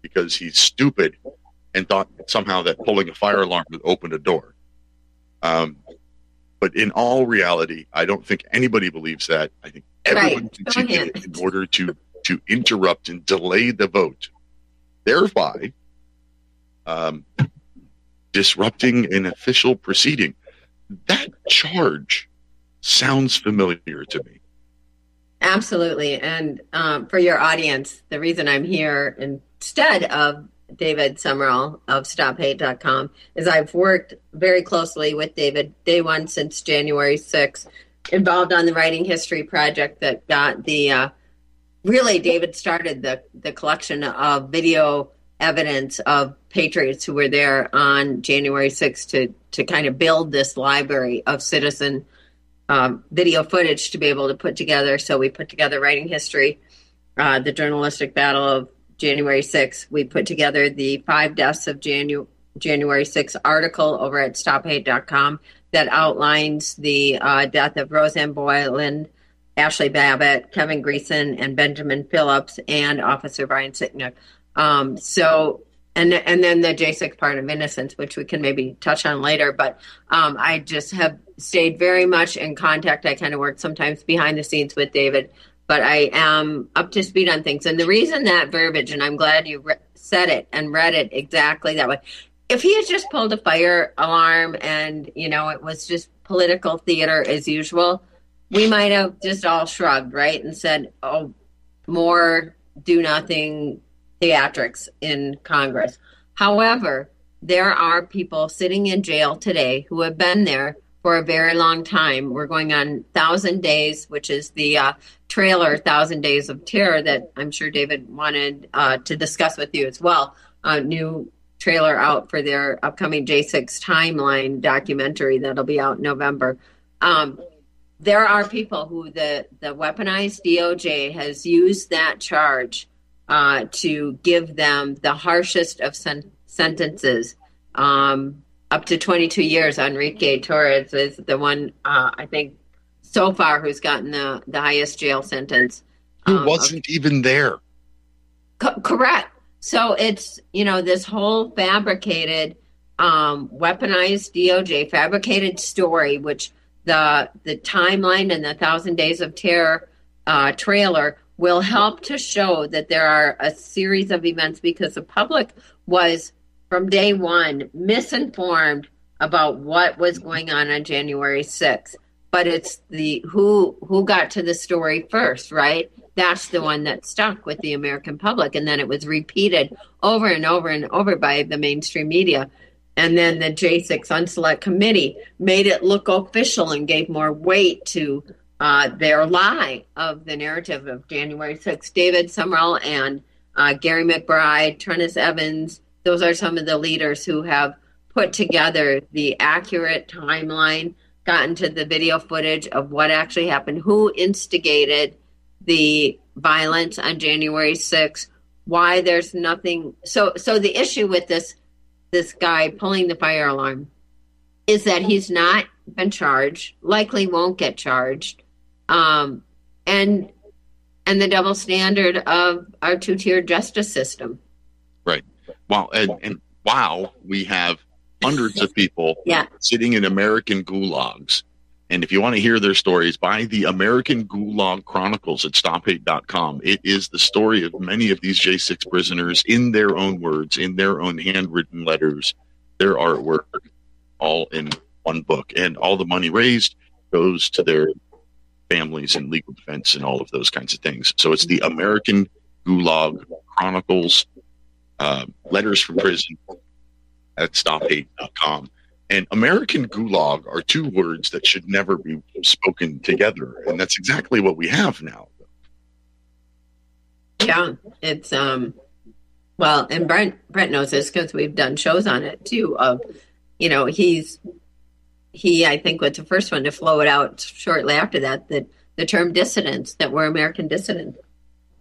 Speaker 2: because he's stupid and thought somehow that pulling a fire alarm would open a door. Um, but in all reality, I don't think anybody believes that. I think everyone
Speaker 16: Right.
Speaker 2: thinks he did it in order to to interrupt and delay the vote, thereby um, disrupting an official proceeding. That charge sounds familiar to me.
Speaker 16: absolutely. And um, for your audience, the reason I'm here instead of David Sumrall of StopHate.com is I've worked very closely with David day one since January 6th, involved on the Writing History Project that got the uh, really David started the the collection of video evidence of patriots who were there on January 6th to to kind of build this library of citizen um, video footage to be able to put together. So we put together writing history, uh, the journalistic battle of January 6th. We put together the five deaths of Janu- January 6th article over at stophate.com that outlines the uh, death of Rosanne Boyland, Ashley Babbitt, Kevin Greeson, and Benjamin Phillips, and Officer Brian Sicknick. Um, so, and and then the J6 part of innocence, which we can maybe touch on later. But um, I just have stayed very much in contact. I kind of work sometimes behind the scenes with David, but I am up to speed on things. And the reason that verbiage, and I'm glad you re- said it and read it exactly that way. If he had just pulled a fire alarm and you know it was just political theater as usual, we might have just all shrugged, right, and said, "Oh, more do nothing theatrics in Congress." However, there are people sitting in jail today who have been there for a very long time. We're going on Thousand Days, which is the uh, trailer Thousand Days of Terror that I'm sure David wanted uh, to discuss with you as well. A new trailer out for their upcoming J6 timeline documentary that'll be out in November. Um, there are people who the, the weaponized DOJ has used that charge uh, to give them the harshest of sen- sentences. Um, up to 22 years. Enrique Tarrio is the one, uh, I think, so far who's gotten the, the highest jail sentence.
Speaker 2: Who
Speaker 16: um,
Speaker 2: wasn't even there?
Speaker 16: Co- correct. So it's you know this whole fabricated, um, weaponized DOJ fabricated story, which the the timeline and the Thousand Days of Terror uh, trailer will help to show that there are a series of events because the public was from day one misinformed about what was going on on January 6th. But it's the who who got to the story first, right? That's the one that stuck with the American public, and then it was repeated over and over and over by the mainstream media. And then the J6 Unselect Committee made it look official and gave more weight to uh, their lie of the narrative of January 6th. David Sumrall and uh, Gary McBride, Turnus Evans, those are some of the leaders who have put together the accurate timeline, gotten to the video footage of what actually happened, who instigated the violence on January 6th, why there's nothing. So, so the issue with this this guy pulling the fire alarm is that he's not been charged, likely won't get charged um, and and the double standard of our two tier justice system.
Speaker 2: Right. Wow. And, and wow, we have hundreds of people
Speaker 16: yeah.
Speaker 2: sitting in American gulags. And if you want to hear their stories, buy the American Gulag Chronicles at stophate.com. It is the story of many of these J6 prisoners in their own words, in their own handwritten letters, their artwork, all in one book. And all the money raised goes to their families and legal defense and all of those kinds of things. So it's the American Gulag Chronicles, uh, Letters from Prison at stophate.com. And American Gulag are two words that should never be spoken together. And that's exactly what we have now.
Speaker 16: Yeah, it's um well, and Brent Brent knows this because we've done shows on it too. Of you know, he's he, I think, was the first one to flow it out shortly after that, that the term dissidents, that we're American dissidents.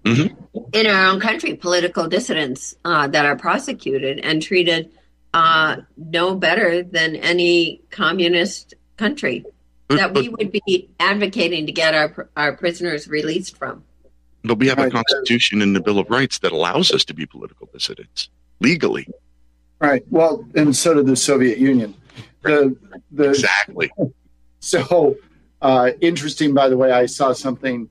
Speaker 2: Mm-hmm.
Speaker 16: In our own country, political dissidents uh, that are prosecuted and treated uh, no better than any communist country that we would be advocating to get our, our prisoners released from.
Speaker 2: But we have a constitution and the Bill of Rights that allows us to be political dissidents legally.
Speaker 15: Right. Well, and so did the Soviet Union the, the
Speaker 2: exactly.
Speaker 15: So uh, interesting. By the way, I saw something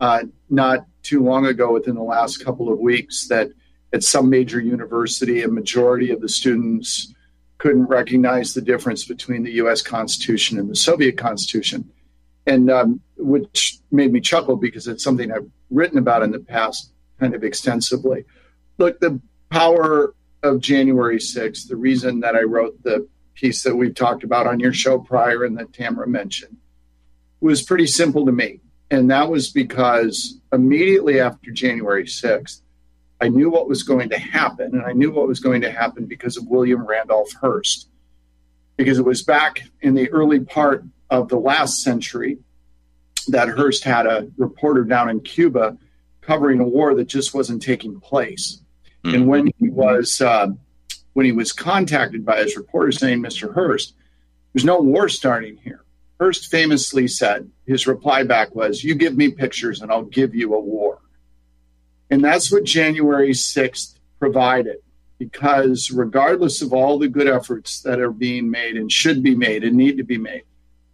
Speaker 15: uh, not too long ago, within the last couple of weeks, that at some major university, a majority of the students couldn't recognize the difference between the U.S. Constitution and the Soviet Constitution, and um, which made me chuckle because it's something I've written about in the past, kind of extensively. Look, the power of January 6th, the reason that I wrote the piece that we've talked about on your show prior and that Tamara mentioned was pretty simple to me. And that was because immediately after January 6th, I knew what was going to happen. And I knew what was going to happen because of William Randolph Hearst. Because it was back in the early part of the last century that Hearst had a reporter down in Cuba covering a war that just wasn't taking place. Mm-hmm. And when he was uh, when he was contacted by his reporter saying, Mr. Hearst, there's no war starting here. Hearst famously said, his reply back was, You give me pictures and I'll give you a war. And that's what January 6th provided, because regardless of all the good efforts that are being made and should be made and need to be made,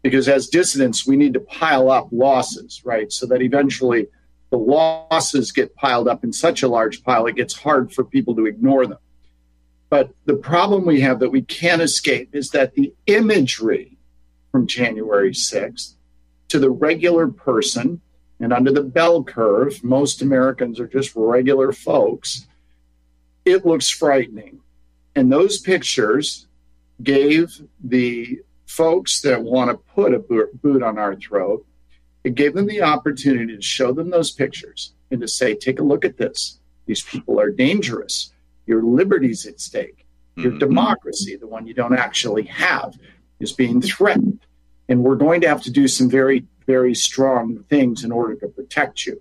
Speaker 15: because as dissidents, we need to pile up losses, right? So that eventually the losses get piled up in such a large pile, it gets hard for people to ignore them. But the problem we have that we can't escape is that the imagery from January 6th to the regular person and under the bell curve, most Americans are just regular folks, it looks frightening. And those pictures gave the folks that want to put a boot on our throat, it gave them the opportunity to show them those pictures and to say, take a look at this. These people are dangerous your liberties at stake. Your mm-hmm. democracy, the one you don't actually have, is being threatened. And we're going to have to do some very, very strong things in order to protect you.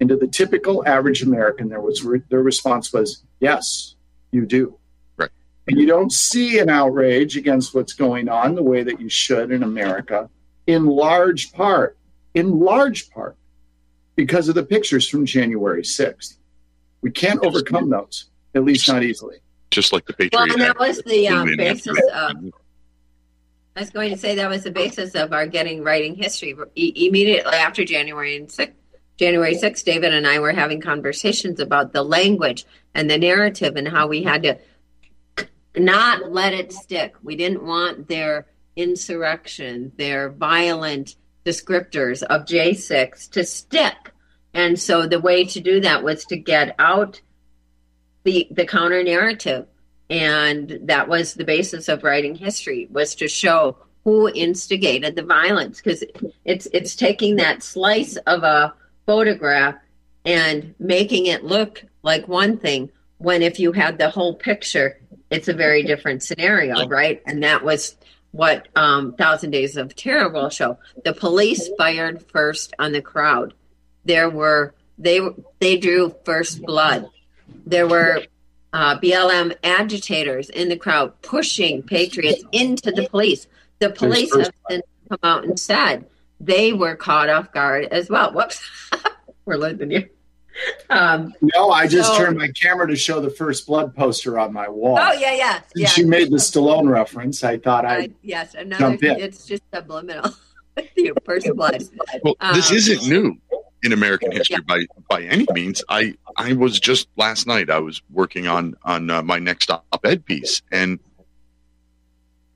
Speaker 15: And to the typical average American, there was re- their response was, "Yes, you do."
Speaker 2: Right.
Speaker 15: And you don't see an outrage against what's going on the way that you should in America, in large part, in large part, because of the pictures from January 6th. We can't overcome those at least not easily.
Speaker 2: Just like the Patriot.
Speaker 16: Well, and that was the um, basis of. I was going to say that was the basis of our getting writing history. E- immediately after January and six, January 6th, David and I were having conversations about the language and the narrative and how we had to not let it stick. We didn't want their insurrection, their violent descriptors of J6 to stick. And so the way to do that was to get out the the counter narrative. And that was the basis of writing history was to show who instigated the violence because it's it's taking that slice of a photograph and making it look like one thing when if you had the whole picture it's a very different scenario right? And that was what um, thousand days of terror will show. The police fired first on the crowd. There were they they drew first blood. There were uh, blm agitators in the crowd pushing patriots into the police the police have since come out and said they were caught off guard as well whoops we're losing you um,
Speaker 15: no, I just
Speaker 16: so-
Speaker 15: turned my camera to show the first blood poster on my wall.
Speaker 16: oh yeah yeah yeah
Speaker 15: you made the Stallone reference, I thought
Speaker 16: Uh,
Speaker 15: I'd
Speaker 16: yes, another.
Speaker 15: jump in.
Speaker 16: It's just subliminal. the first blood.
Speaker 2: Well, this
Speaker 16: Um,
Speaker 2: isn't new in American history by by any means. I I was just last night. I was working on on uh, my next op-ed piece, and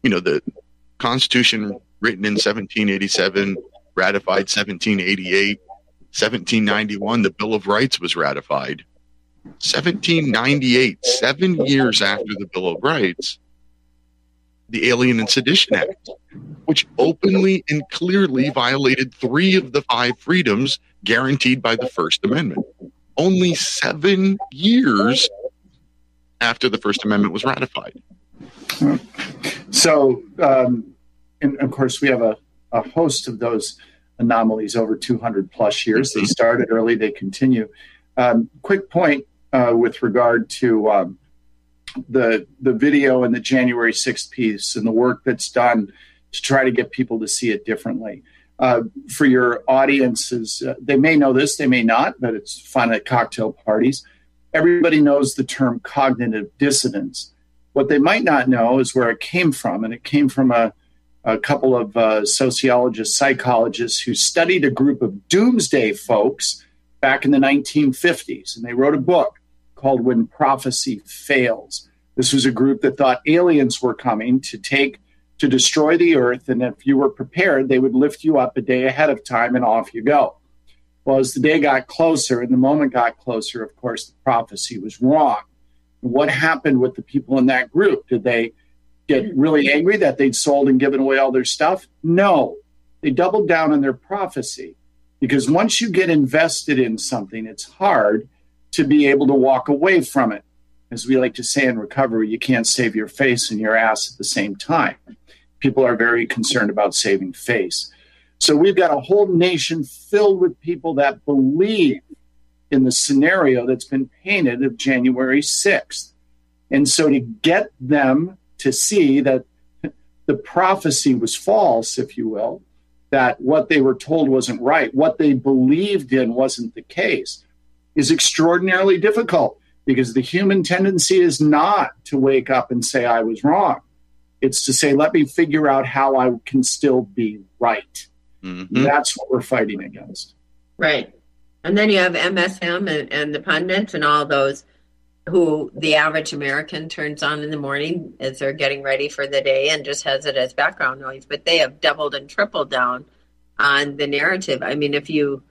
Speaker 2: you know the Constitution written in 1787, ratified 1788, 1791. The Bill of Rights was ratified. 1798, seven years after the Bill of Rights, the Alien and Sedition Act, which openly and clearly violated three of the five freedoms guaranteed by the First Amendment. Only seven years after the First Amendment was ratified.
Speaker 15: So, um, and of course, we have a, a host of those anomalies over 200 plus years. They started early, they continue. Um, quick point uh, with regard to um, the the video and the January 6th piece and the work that's done to try to get people to see it differently. Uh, for your audiences, uh, they may know this, they may not, but it's fun at cocktail parties. Everybody knows the term cognitive dissonance. What they might not know is where it came from, and it came from a, a couple of uh, sociologists, psychologists who studied a group of doomsday folks back in the 1950s, and they wrote a book called When Prophecy Fails. This was a group that thought aliens were coming to take to destroy the earth, and if you were prepared, they would lift you up a day ahead of time, and off you go. Well, as the day got closer and the moment got closer, of course, the prophecy was wrong. What happened with the people in that group? Did they get really angry that they'd sold and given away all their stuff? No. They doubled down on their prophecy because once you get invested in something, it's hard to be able to walk away from it. As we like to say in recovery, you can't save your face and your ass at the same time. People are very concerned about saving face. So we've got a whole nation filled with people that believe in the scenario that's been painted of January 6th. And so to get them to see that the prophecy was false, if you will, that what they were told wasn't right, what they believed in wasn't the case, is extraordinarily difficult because the human tendency is not to wake up and say, I was wrong. It's to say, let me figure out how I can still be right. That's what we're fighting against.
Speaker 16: Right. And then you have MSM and, and the pundits and all those who the average American turns on in the morning as they're getting ready for the day and just has it as background noise. But they have doubled and tripled down on the narrative. I mean, if you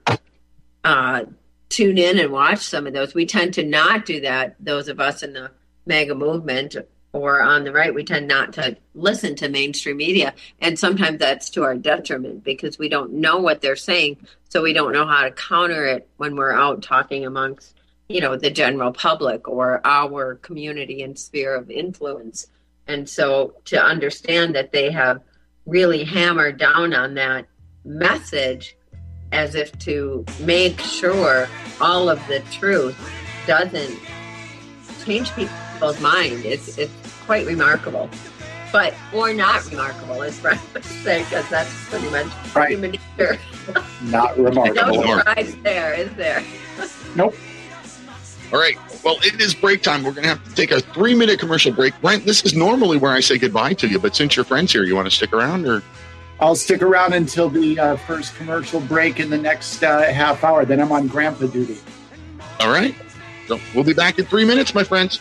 Speaker 16: uh, tune in and watch some of those, we tend to not do that. Those of us in the MAGA movement or on the right, we tend not to listen to mainstream media. And sometimes that's to our detriment because we don't know what they're saying. So we don't know how to counter it when we're out talking amongst, you know, the general public or our community and sphere of influence. And so to understand that they have really hammered down on that message as if to make sure all of the truth doesn't change people's mind. It's it's quite remarkable, but or not remarkable, as Brian would say, because that's pretty much
Speaker 15: Right.
Speaker 16: human nature.
Speaker 15: Not remarkable.
Speaker 16: no
Speaker 15: remarkable.
Speaker 16: surprise there, is there?
Speaker 15: Nope.
Speaker 2: All right. Well, it is break time. We're going to have to take a three minute commercial break. Brent, this is normally where I say goodbye to you, but since your friend's here, you want to stick around or?
Speaker 15: I'll stick around until the uh, first commercial break in the next uh, half hour. Then I'm on grandpa duty.
Speaker 2: All right. So we'll be back in three minutes, my friends.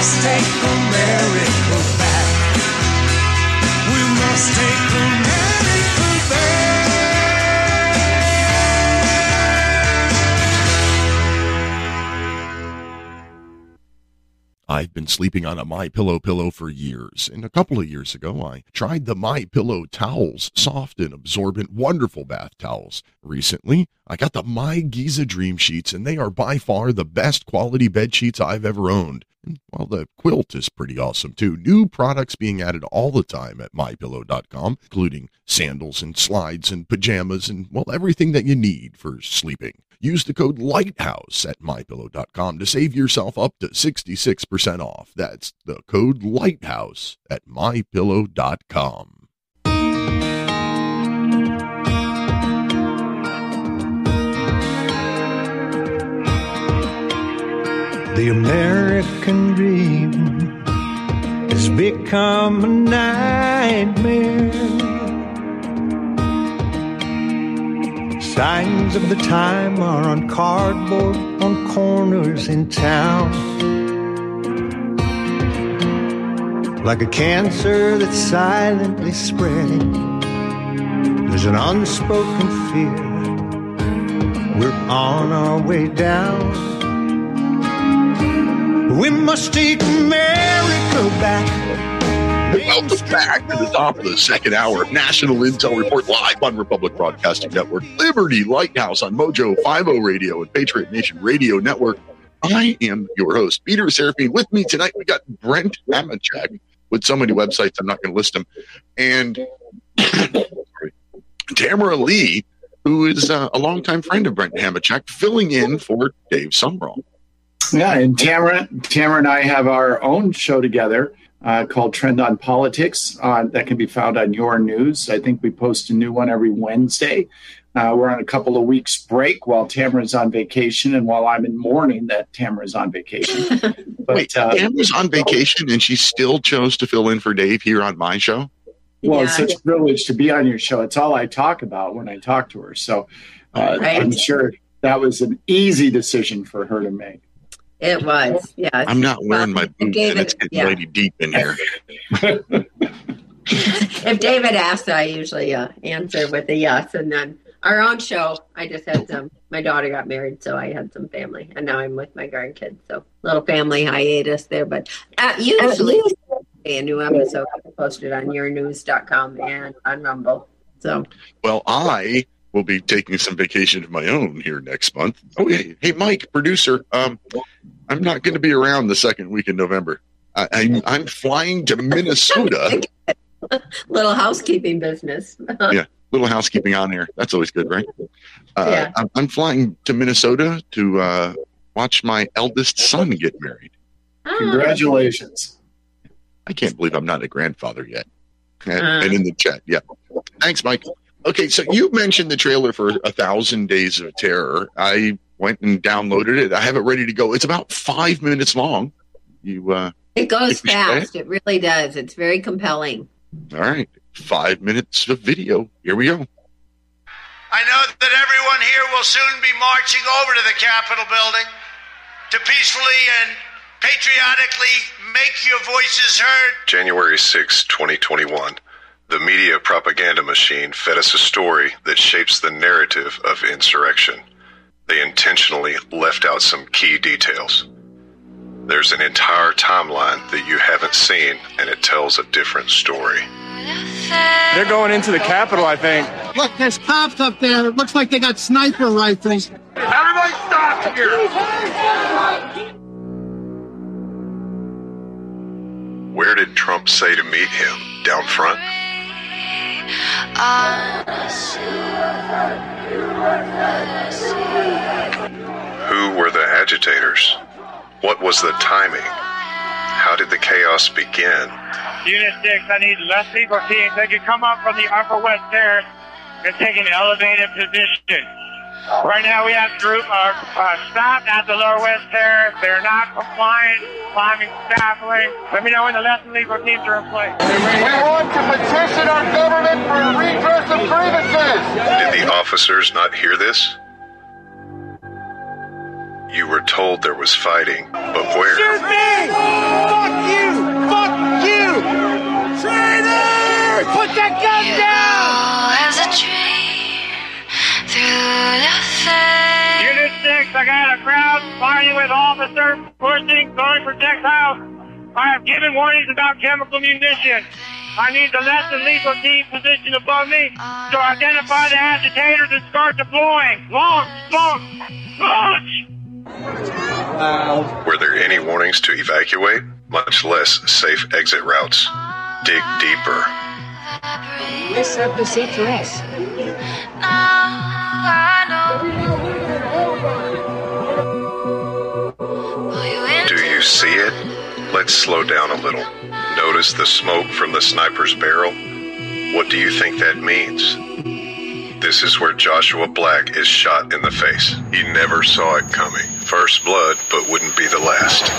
Speaker 1: Must take America back. We must take
Speaker 13: I've been sleeping on a My Pillow pillow for years, and a couple of years ago I tried the My Pillow towels, soft and absorbent, wonderful bath towels. Recently, I got the My Giza Dream Sheets, and they are by far the best quality bed sheets I've ever owned. And well, the quilt is pretty awesome too. New products being added all the time at mypillow.com, including sandals and slides and pajamas and well, everything that you need for sleeping. Use the code LIGHTHOUSE at mypillow.com to save yourself up to 66% off. That's the code LIGHTHOUSE at mypillow.com.
Speaker 1: The American dream has become a nightmare. Signs of the time are on cardboard on corners in town. Like a cancer that's silently spreading, there's an unspoken fear. We're on our way down. We must take America back.
Speaker 2: Welcome back to the top of the second hour of National Intel Report live on Republic Broadcasting Network, Liberty Lighthouse on Mojo 50 Radio and Patriot Nation Radio Network. I am your host, Peter Serefine. With me tonight, we got Brent Hamachek with so many websites, I'm not going to list them, and Tamara Leigh, who is uh, a longtime friend of Brent Hamachek, filling in for Dave Sumrall.
Speaker 15: Yeah, and Tamara, Tamara and I have our own show together uh, called Trend on Politics uh, that can be found on Your News. I think we post a new one every Wednesday. Uh, we're on a couple of weeks break while Tamara's on vacation, and while I'm in mourning that Tamara's on vacation. But
Speaker 2: Wait,
Speaker 15: uh,
Speaker 2: Tamara's on vacation and she still chose to fill in for Dave here on my show?
Speaker 15: well, it's such a privilege to be on your show. It's all I talk about when I talk to her. So uh,
Speaker 16: Right.
Speaker 15: I'm sure that was an easy decision for her to make.
Speaker 16: It was, yeah.
Speaker 2: I'm not wearing my boots and it's getting
Speaker 16: yeah.
Speaker 2: mighty deep in here.
Speaker 16: if David asks, I usually uh, answer with a yes. And then our own show, I just had some. My daughter got married, so I had some family, and now I'm with my grandkids. So little family hiatus there, but uh, usually a new episode posted on yournews.com and on Rumble. So
Speaker 2: Well, I will be taking some vacation of my own here next month. Oh, hey, hey Mike, producer. Um, I'm not going to be around the second week in November. I, I'm, I'm flying to Minnesota.
Speaker 16: little housekeeping business.
Speaker 2: yeah, little housekeeping on here. That's always good, right? Uh,
Speaker 16: Yeah.
Speaker 2: I'm, I'm flying to Minnesota to uh, watch my eldest son get married.
Speaker 15: Congratulations.
Speaker 2: I can't believe I'm not a grandfather yet. And,
Speaker 15: Uh.
Speaker 2: and in the chat, yeah. Thanks, Mike. Okay, so you mentioned the trailer for A Thousand Days of Terror. I went and downloaded it. I have it ready to go. It's about five minutes long. You, uh,
Speaker 16: It goes
Speaker 2: think we
Speaker 16: fast. It really does. It's very compelling.
Speaker 2: all right, five minutes of video. Here we go.
Speaker 17: I know that everyone here will soon be marching over to the Capitol building to peacefully and patriotically make your voices heard.
Speaker 18: January 6, 2021. The media propaganda machine fed us a story that shapes the narrative of insurrection. They intentionally left out some key details. There's an entire timeline that you haven't seen, and it tells a different story.
Speaker 19: They're going into the Capitol, I think.
Speaker 20: Look, there's cops up there. It looks like they got sniper rifles.
Speaker 17: Everybody stop here!
Speaker 18: Where did Trump say to meet him? Down front? Who were the agitators? What was the timing? How did the chaos begin?
Speaker 21: Unit 6, I need less people teams. They can come up from the upper west terrace and take an elevated position. Right now we have group are uh, stopped at the lower west terrace. They're not compliant, climbing scaffolding. Let me know when the less than lethal teams are in place.
Speaker 17: We want to petition our government for redress of grievances.
Speaker 18: Did the officers not hear this? You were told there was fighting, but where?
Speaker 21: Shoot me! Fuck you! Fuck you! Traitor! Put that gun down! Unit 6, I got a crowd fighting with officer pushing, going for Jack's house. I have given warnings about chemical munitions. I need the less than lethal team position above me to identify the agitators and start deploying. Launch! Launch! Launch!
Speaker 18: Were there any warnings to evacuate? Much less safe exit routes. Dig deeper.
Speaker 22: This up the C3S.
Speaker 18: Do you see it? Let's slow down a little. Notice the smoke from the sniper's barrel? What do you think that means? This is where Joshua Black is shot in the face. He never saw it coming. First blood, but wouldn't be the last.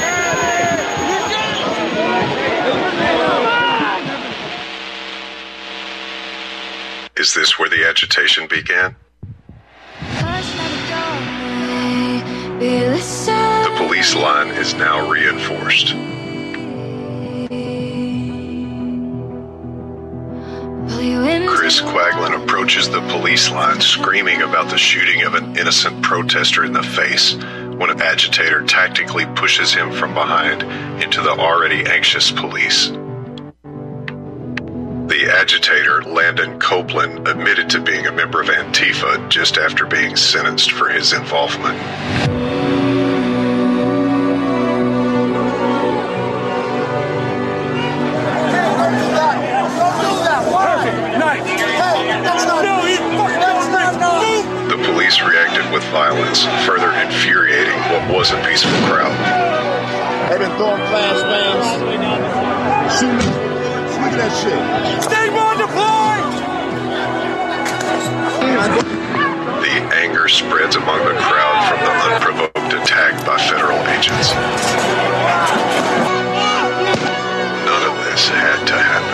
Speaker 18: Is this where the agitation began? The police line is now reinforced. Chris Quaglin approaches the police line screaming about the shooting of an innocent protester in the face when an agitator tactically pushes him from behind into the already anxious police. The agitator, Landon Copeland, admitted to being a member of Antifa just after being sentenced for his involvement. Violence, further infuriating what was a peaceful crowd.
Speaker 21: They've been throwing flashbangs. Shooting. Look at that shit. Stay on
Speaker 18: The anger spreads among the crowd from the unprovoked attack by federal agents. None of this had to happen.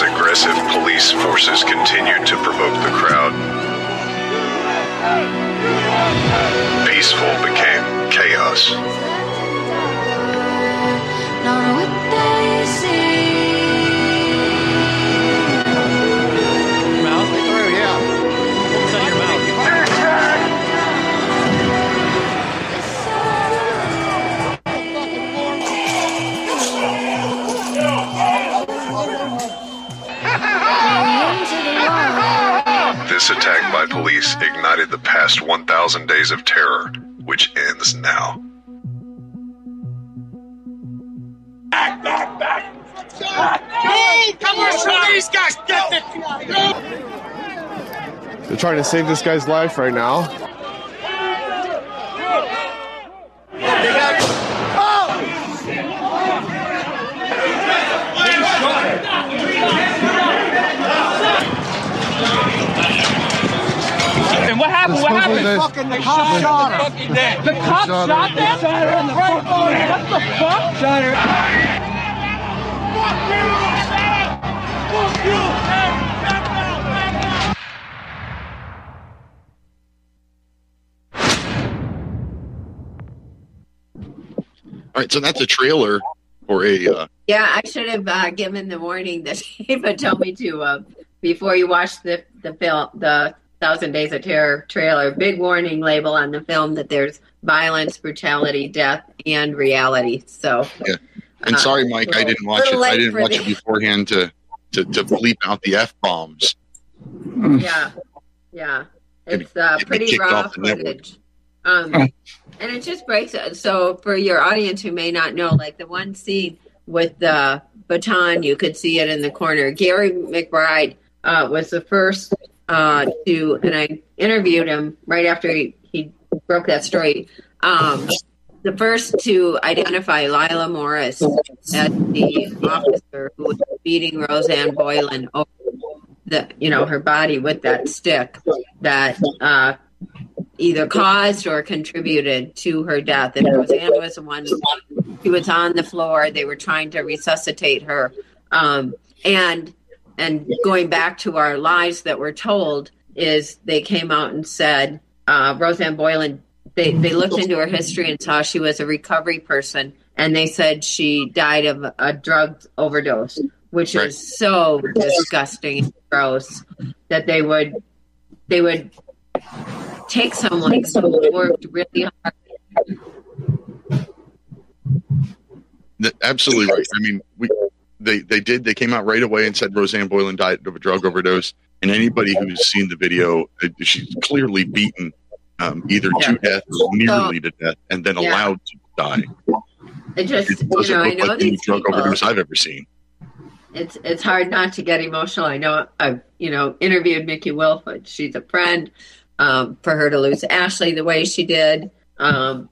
Speaker 18: As aggressive police forces continued to provoke the crowd, peaceful became chaos. This attack by police ignited the past 1,000 days of terror, which ends now.
Speaker 21: Hey, come on, these guys, get the
Speaker 19: They're trying to save this guy's life right now.
Speaker 21: And what happened? What happened?
Speaker 19: They-
Speaker 21: Fucking the cop shot her. The cop
Speaker 19: Shot
Speaker 21: shot
Speaker 19: her.
Speaker 21: that? Shot her in the front. What the fuck? Shot her. Fuck you! Fuck you!
Speaker 2: All right, so that's a trailer for a. Uh,
Speaker 16: Yeah, I should have uh, given the warning that Eva told me to uh, before you watch the the film, the Thousand Days of Terror trailer. Big warning label on the film that there's violence, brutality, death, and reality. So,
Speaker 2: yeah. And
Speaker 16: Uh,
Speaker 2: sorry, Mike, I didn't watch it. I didn't watch
Speaker 16: the-
Speaker 2: it beforehand to to to bleep out the f bombs.
Speaker 16: yeah, yeah, it's uh, pretty
Speaker 2: kicked
Speaker 16: raw
Speaker 2: off the network.
Speaker 16: footage. Um, and it just breaks. it. So, for your audience who may not know, like the one scene with the baton, you could see it in the corner. Gary McBride uh, was the first uh, to, and I interviewed him right after he, he broke that story. Um, the first to identify Lila Morris as the officer who was beating Rosanne Boyland over the, you know, her body with that stick that uh, either caused or contributed to her death. And Rosanne was the one she was on the floor. They were trying to resuscitate her. Um, and and going back to our lies that were told, is they came out and said uh, Rosanne Boyland. They they looked into her history and saw she was a recovery person, and they said she died of a drug overdose, which
Speaker 2: Right.
Speaker 16: is so disgusting and gross that they would they would take someone who worked really hard.
Speaker 2: Absolutely right. I mean, we they they did. They came out right away and said Rosanne Boyland died of a drug overdose. And anybody who's seen the video, uh, she's clearly beaten um, either to death or nearly to death, and then
Speaker 16: Yeah.
Speaker 2: allowed to die.
Speaker 16: It just
Speaker 2: It
Speaker 16: you know I know
Speaker 2: like any
Speaker 16: these
Speaker 2: drug
Speaker 16: people.
Speaker 2: overdose I've ever seen.
Speaker 16: it's it's hard not to get emotional. I know I've you know interviewed Micki Witthoeft. She's a friend. Um, for her to lose Ashli the way she did, um,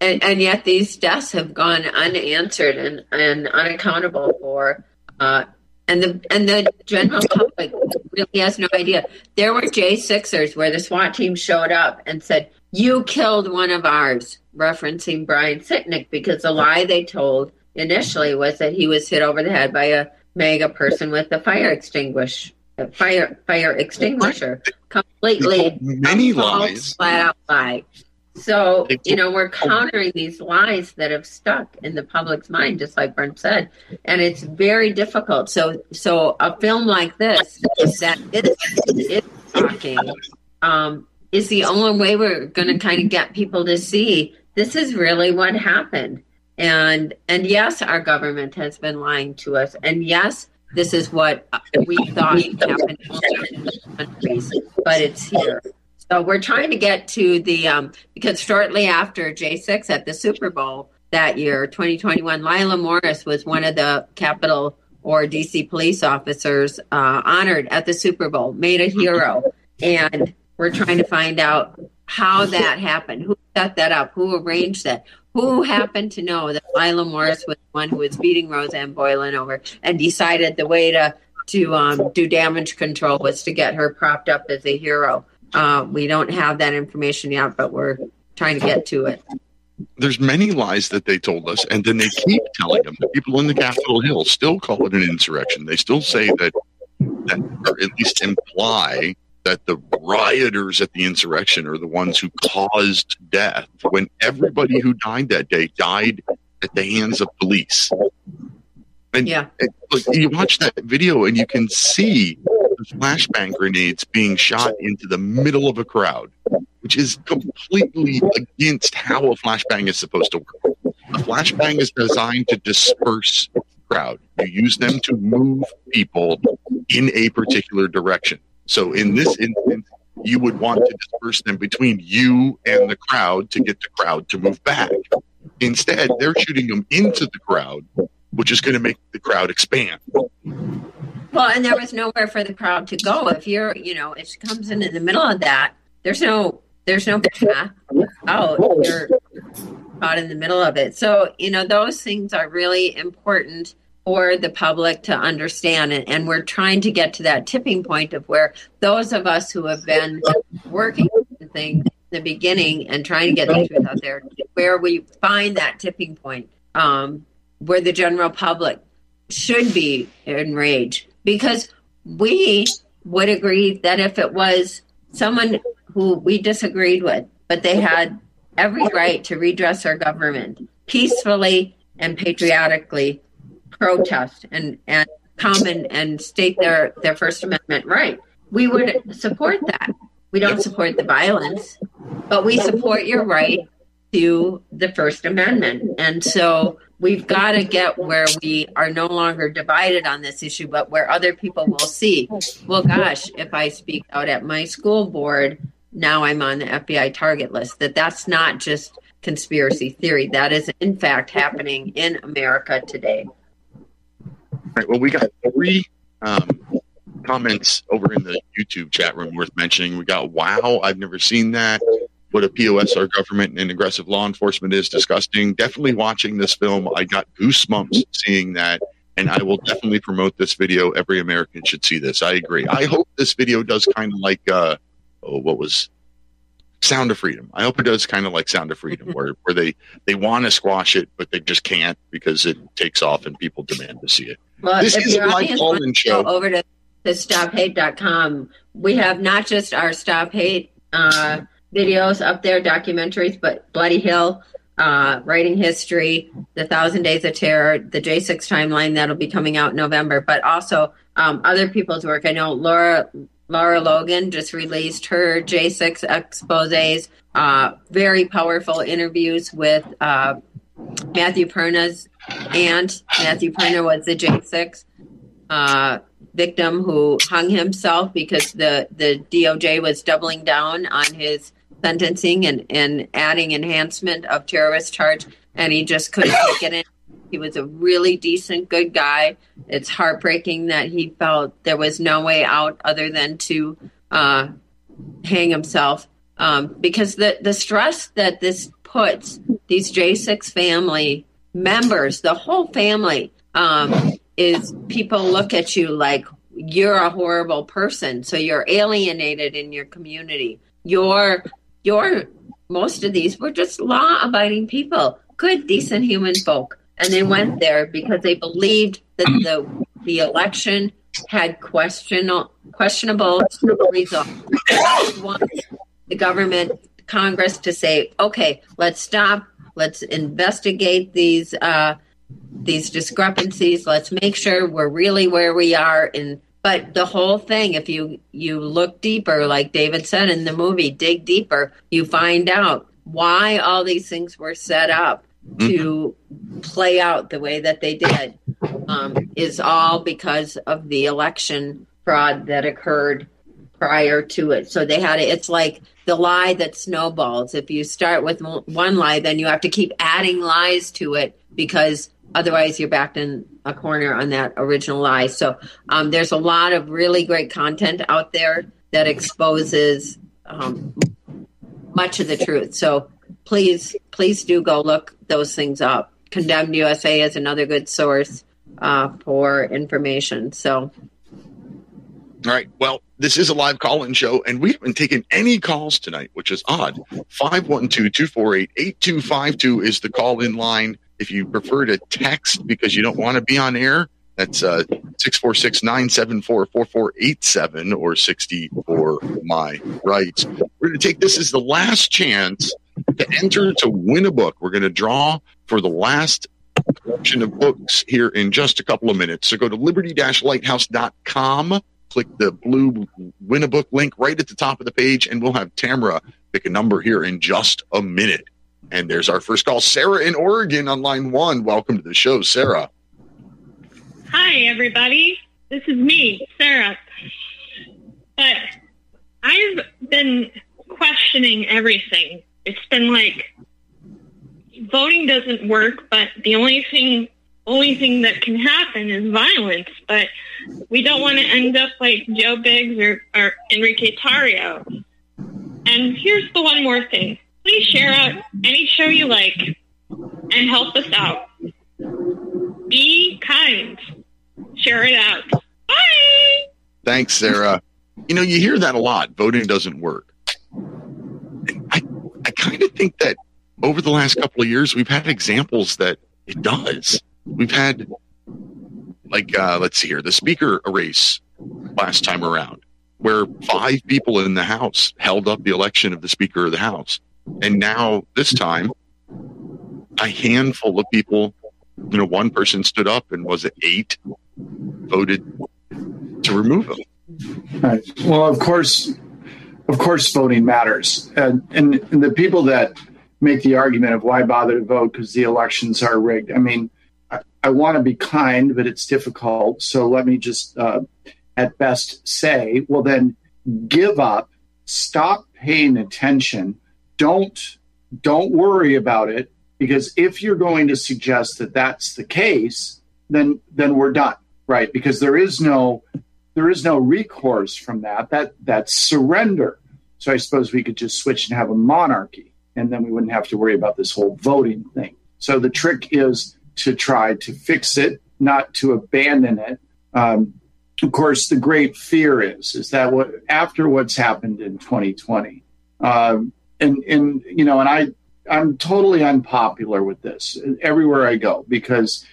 Speaker 16: and, and yet these deaths have gone unanswered and, and unaccountable for. Uh, and the and the general public really has no idea. There were J Sixers where the SWAT team showed up and said, "You killed one of ours," referencing Brian Sicknick because the lie they told initially was that he was hit over the head by a MAGA person with a fire extinguish a fire fire extinguisher. Completely
Speaker 2: many lies.
Speaker 16: flat out lie. So you know we're countering these lies that have stuck in the public's mind, just like Brent said, and it's very difficult. So so a film like this that is, is talking um, is the only way we're going to kind of get people to see this is really what happened. And and yes, our government has been lying to us, and yes, this is what we thought happened in countries, but it's here. So we're trying to get to the um, because shortly after J6 at the Super Bowl that year, 2021, Lila Morris was one of the Capitol or DC police officers uh, honored at the Super Bowl, made a hero, and we're trying to find out how that happened, who set that up, who arranged that, who happened to know that Lila Morris was the one who was beating Rosanne Boyland over and decided the way to to um, do damage control was to get her propped up as a hero. Uh, we don't have that information yet, but we're trying to get to it.
Speaker 2: There's many lies that they told us, and then they keep telling them. The people in the Capitol Hill still call it an insurrection. They still say that, that or at least imply that the rioters at the insurrection are the ones who caused death when everybody who died that day died at the hands of police. And
Speaker 16: yeah.
Speaker 2: look, you watch that video and you can see flashbang grenades being shot into the middle of a crowd, which is completely against how a flashbang is supposed to work. A flashbang is designed to disperse crowd. You use them to move people in a particular direction. So in this instance, you would want to disperse them between you and the crowd to get the crowd to move back. Instead, they're shooting them into the crowd, which is going to make the crowd expand.
Speaker 16: Well, and there was nowhere for the crowd to go. If you're, you know, if she comes in in the middle of that, there's no, there's no path out. You're caught in the middle of it. So, you know, those things are really important for the public to understand. And, and we're trying to get to that tipping point of where those of us who have been working things in the beginning and trying to get the truth out there, where we find that tipping point, um, where the general public should be enraged because we would agree that if it was someone who we disagreed with, but they had every right to redress our government peacefully and patriotically protest and, and come and, and state their, their First Amendment right, we would support that. We don't support the violence, but we support your right to the First Amendment. And so we've got to get where we are no longer divided on this issue, but where other people will see, well, gosh, if I speak out at my school board, now I'm on the FBI target list. That that's not just conspiracy theory. That is, in fact, happening in America today.
Speaker 2: Right. Well, we got three um, comments over in the YouTube chat room worth mentioning. We got, wow, I've never seen that. What a POS our government and aggressive law enforcement is disgusting. Definitely watching this film, I got goosebumps seeing that. And I will definitely promote this video. Every American should see this. I agree. I hope this video does kind of like, uh, oh, what was Sound of Freedom. I hope it does kind of like Sound of Freedom, where, where they, they want to squash it, but they just can't because it takes off and people demand to see it.
Speaker 16: Well,
Speaker 2: this is a
Speaker 16: your
Speaker 2: live
Speaker 16: audience call-in
Speaker 2: show.
Speaker 16: over to to stophate.com. We have not just our Stop Hate uh, videos up there, documentaries, but Bloody Hill, uh, Writing History, The Thousand Days of Terror, the J6 timeline that'll be coming out in November, but also um, other people's work. I know Lara Lara Logan just released her J6 exposes, uh, very powerful interviews with uh, Matthew Perna's aunt. Matthew Perna was the J6 uh, victim who hung himself because the, the DOJ was doubling down on his sentencing and, and adding enhancement of terrorist charge, and he just couldn't take it in. He was a really decent, good guy. It's heartbreaking that he felt there was no way out other than to uh, hang himself um, because the, the stress that this puts these J6 family members, the whole family, um, is people look at you like you're a horrible person. So you're alienated in your community. You're, you're, most of these were just law abiding people, good, decent human folk and they went there because they believed that the the election had question, questionable results. the government, Congress, to say, okay, let's stop, let's investigate these uh, these discrepancies. Let's make sure we're really where we are. And but the whole thing, if you you look deeper, like David said in the movie, dig deeper, you find out why all these things were set up to play out the way that they did um, is all because of the election fraud that occurred prior to it. So they had it. It's like the lie that snowballs. If you start with one lie, then you have to keep adding lies to it because otherwise you're backed in a corner on that original lie. So um, there's a lot of really great content out there that exposes um, much of the truth. So please, please do go look those things up. Condemned USA is another good source uh, for information. So,
Speaker 2: all right. Well, this is a live call in show, and we haven't taken any calls tonight, which is odd. 512 248 8252 is the call in line. If you prefer to text because you don't want to be on air, that's uh, 646 974 4487 or 64 my rights. We're going to take this as the last chance to enter to win a book. We're going to draw for the last collection of books here in just a couple of minutes. So go to liberty-lighthouse.com, click the blue win a book link right at the top of the page, and we'll have Tamara pick a number here in just a minute. And there's our first call, Sarah in Oregon on line one. Welcome to the show, Sarah.
Speaker 23: Hi, everybody. This is me, Sarah. But I've been questioning everything it's been like voting doesn't work, but the only thing only thing that can happen is violence. But we don't want to end up like Joe Biggs or, or Enrique Tarrio. And here's the one more thing. Please share out any show you like and help us out. Be kind. Share it out. Bye.
Speaker 2: Thanks, Sarah. You know, you hear that a lot. Voting doesn't work. I I kind of think that over the last couple of years, we've had examples that it does. We've had, like, uh, let's see here, the speaker race last time around, where five people in the House held up the election of the Speaker of the House. And now, this time, a handful of people, you know, one person stood up and was it eight voted to remove him.
Speaker 15: Right. Well, of course, of course, voting matters. And, and, and the people that make the argument of why bother to vote because the elections are rigged. I mean, I, I want to be kind, but it's difficult. So let me just, uh, at best, say, well, then give up, stop paying attention, don't don't worry about it because if you're going to suggest that that's the case, then then we're done, right? Because there is no there is no recourse from that. That that's surrender. So I suppose we could just switch and have a monarchy, and then we wouldn't have to worry about this whole voting thing. So the trick is to try to fix it, not to abandon it. Um, of course, the great fear is is that what after what's happened in 2020, um, and and you know, and I I'm totally unpopular with this everywhere I go because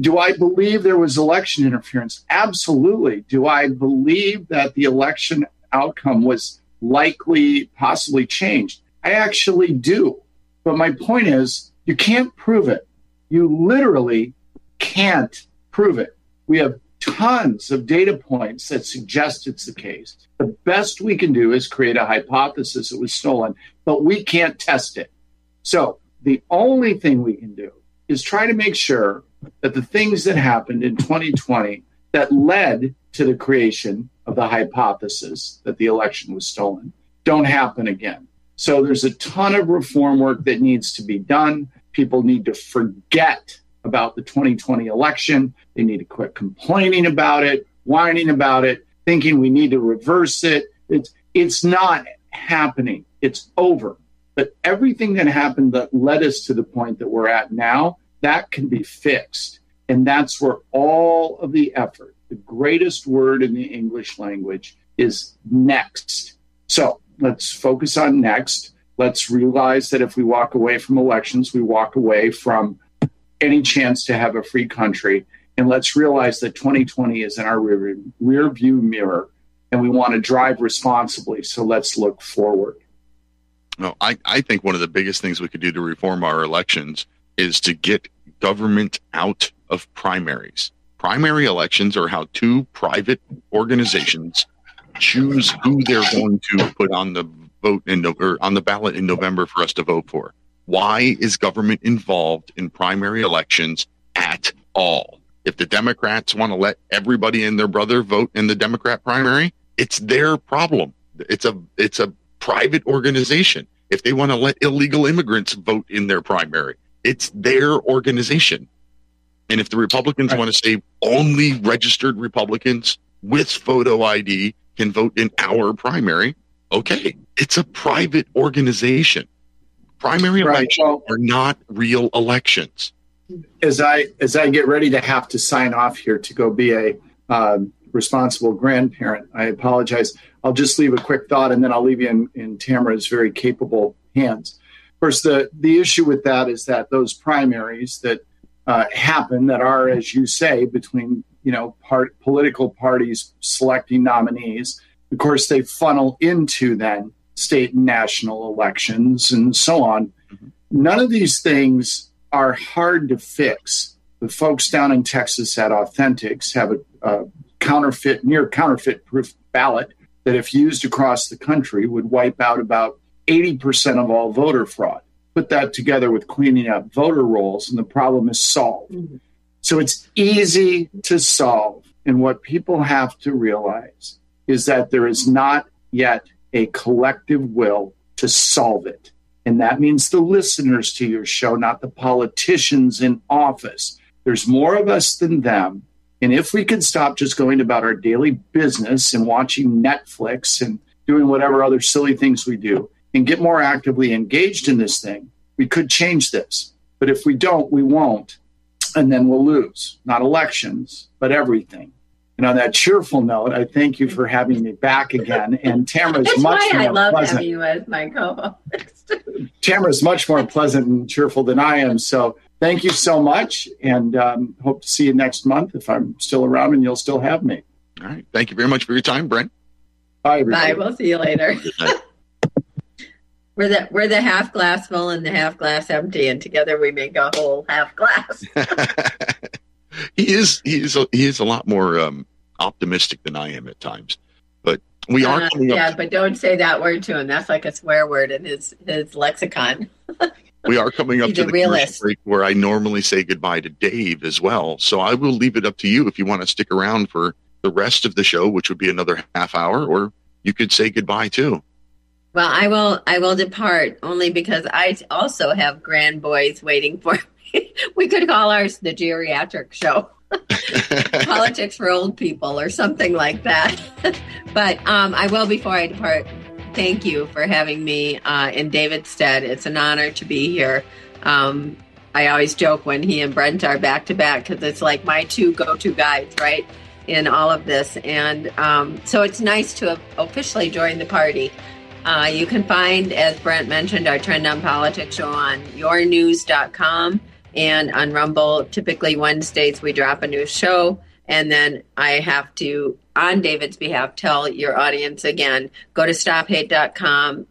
Speaker 15: Do I believe there was election interference? Absolutely. Do I believe that the election outcome was likely, possibly changed? I actually do. But my point is, you can't prove it. You literally can't prove it. We have tons of data points that suggest it's the case. The best we can do is create a hypothesis it was stolen, but we can't test it. So the only thing we can do is try to make sure that the things that happened in 2020 that led to the creation of the hypothesis that the election was stolen don't happen again. So there's a ton of reform work that needs to be done. People need to forget about the 2020 election. They need to quit complaining about it, whining about it, thinking we need to reverse it. It's it's not happening. It's over. But everything that happened that led us to the point that we're at now, that can be fixed. And that's where all of the effort, the greatest word in the English language is next. So let's focus on next. Let's realize that if we walk away from elections, we walk away from any chance to have a free country. And let's realize that 2020 is in our rear, view mirror and we want to drive responsibly. So let's look forward.
Speaker 2: No, I, I think one of the biggest things we could do to reform our elections is to get government out of primaries. Primary elections are how two private organizations choose who they're going to put on the vote in or on the ballot in November for us to vote for. Why is government involved in primary elections at all? If the Democrats want to let everybody and their brother vote in the Democrat primary, it's their problem. It's a it's a private organization. If they want to let illegal immigrants vote in their primary, it's their organization. And if the Republicans want to say only registered Republicans with photo ID can vote in our primary, okay, it's a private organization. Primary
Speaker 15: Right.
Speaker 2: elections
Speaker 15: Well-
Speaker 2: are not real elections.
Speaker 15: As I as I get ready to have to sign off here to go be a um, responsible grandparent, I apologize. I'll just leave a quick thought, and then I'll leave you in, in Tamara's very capable hands. Of course, the the issue with that is that those primaries that uh, happen, that are, as you say, between you know part political parties selecting nominees. Of course, they funnel into then state and national elections and so on. None of these things are hard to fix. The folks down in Texas at Authentix have a, a counterfeit, near counterfeit proof ballot that, if used across the country, would wipe out about 80% of all voter fraud. Put that together with cleaning up voter rolls, and the problem is solved. Mm-hmm. So it's easy to solve. And what people have to realize is that there is not yet a collective will to solve it. And that means the listeners to your show, not the politicians in office. There's more of us than them. And if we could stop just going about our daily business and watching Netflix and doing whatever other silly things we do and get more actively engaged in this thing, we could change this. But if we don't, we won't. And then we'll lose, not elections, but everything. And on that cheerful note, I thank you for having me back again. And Tamara is
Speaker 16: That's
Speaker 15: much
Speaker 16: why I
Speaker 15: more
Speaker 16: love
Speaker 15: pleasant.
Speaker 16: having you as my co-host.
Speaker 15: Tamara is much more pleasant and cheerful than I am. So thank you so much, and um, hope to see you next month if I'm still around and you'll still have me.
Speaker 2: All right. Thank you very much for your time, Brent.
Speaker 15: Bye,
Speaker 16: Bye. We'll see you later. we're the we're the half glass full and the half glass empty, and together we make a whole half glass.
Speaker 2: He is he is a, he is a lot more um, optimistic than I am at times. But we are
Speaker 16: Uh,
Speaker 2: coming up
Speaker 16: yeah, but don't say that word to him. That's like a swear word in his his lexicon.
Speaker 2: We are coming up
Speaker 16: He's
Speaker 2: to the
Speaker 16: realist.
Speaker 2: break where I normally say goodbye to Dave as well. So I will leave it up to you if you want to stick around for the rest of the show, which would be another half hour, or you could say goodbye too.
Speaker 16: Well, I will I will depart only because I also have grand boys waiting for me. we could call ours the geriatric show. Politics for old people or something like that. but um, I will before I depart. Thank you for having me uh, in David's stead. It's an honor to be here. Um, I always joke when he and Brent are back to back because it's like my two go-to guys, right, in all of this. And um, so it's nice to have officially joined the party. Uh, you can find, as Brent mentioned, our Trend on Politics show on yournews.com and on Rumble. Typically Wednesdays we drop a new show, and then I have to, on David's behalf, tell your audience again: go to stophate.com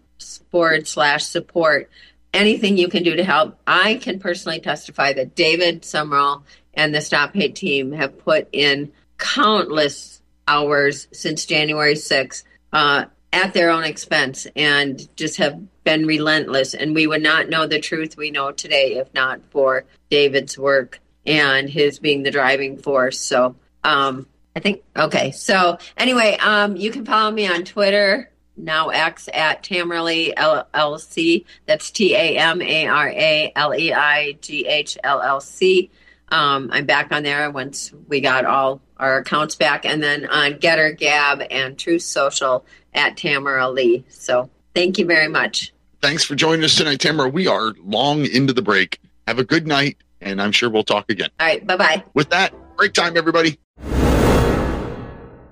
Speaker 16: forward slash support. Anything you can do to help. I can personally testify that David Sumrall and the Stop Hate team have put in countless hours since January 6th uh, at their own expense and just have been relentless. And we would not know the truth we know today if not for David's work and his being the driving force. So, um, I think, okay. So, anyway, um, you can follow me on Twitter, now X at Tamara Leigh LLC. That's T A M A R A L E I G H L L C. Um, I'm back on there once we got all our accounts back, and then on Gettr, Gab, and Truth Social at Tamara Leigh. So thank you very much.
Speaker 2: Thanks for joining us tonight, Tamara. We are long into the break. Have a good night, and I'm sure we'll talk again.
Speaker 16: All right, bye bye.
Speaker 2: With that, break time, everybody.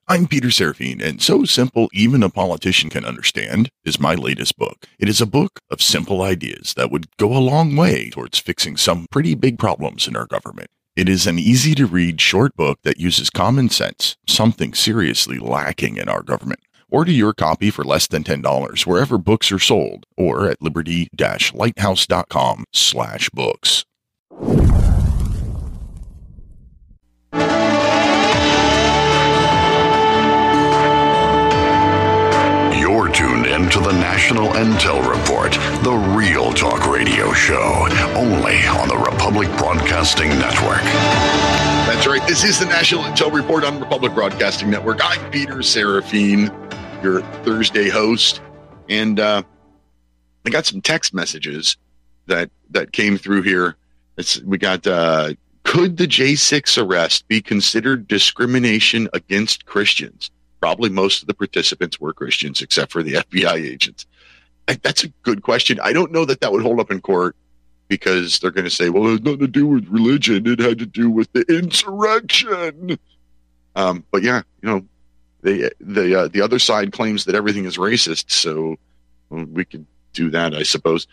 Speaker 13: I'm Peter Serefine, and So Simple Even a Politician Can Understand is my latest book. It is a book of simple ideas that would go a long way towards fixing some pretty big problems in our government. It is an easy to read short book that uses common sense, something seriously lacking in our government. Order your copy for less than $10 wherever books are sold or at liberty-lighthouse.com slash books.
Speaker 24: You're tuned in to the National Intel Report, the real talk radio show, only on the Republic Broadcasting Network.
Speaker 2: That's right. This is the National Intel Report on Republic Broadcasting Network. I'm Peter Serefine, your Thursday host, and uh, I got some text messages that that came through here. It's, we got uh, could the J6 arrest be considered discrimination against Christians? Probably most of the participants were Christians, except for the FBI agents. I, that's a good question. I don't know that that would hold up in court because they're going to say, well, it had nothing to do with religion. It had to do with the insurrection. Um, but yeah, you know, the the uh, the other side claims that everything is racist, so we could do that, I suppose.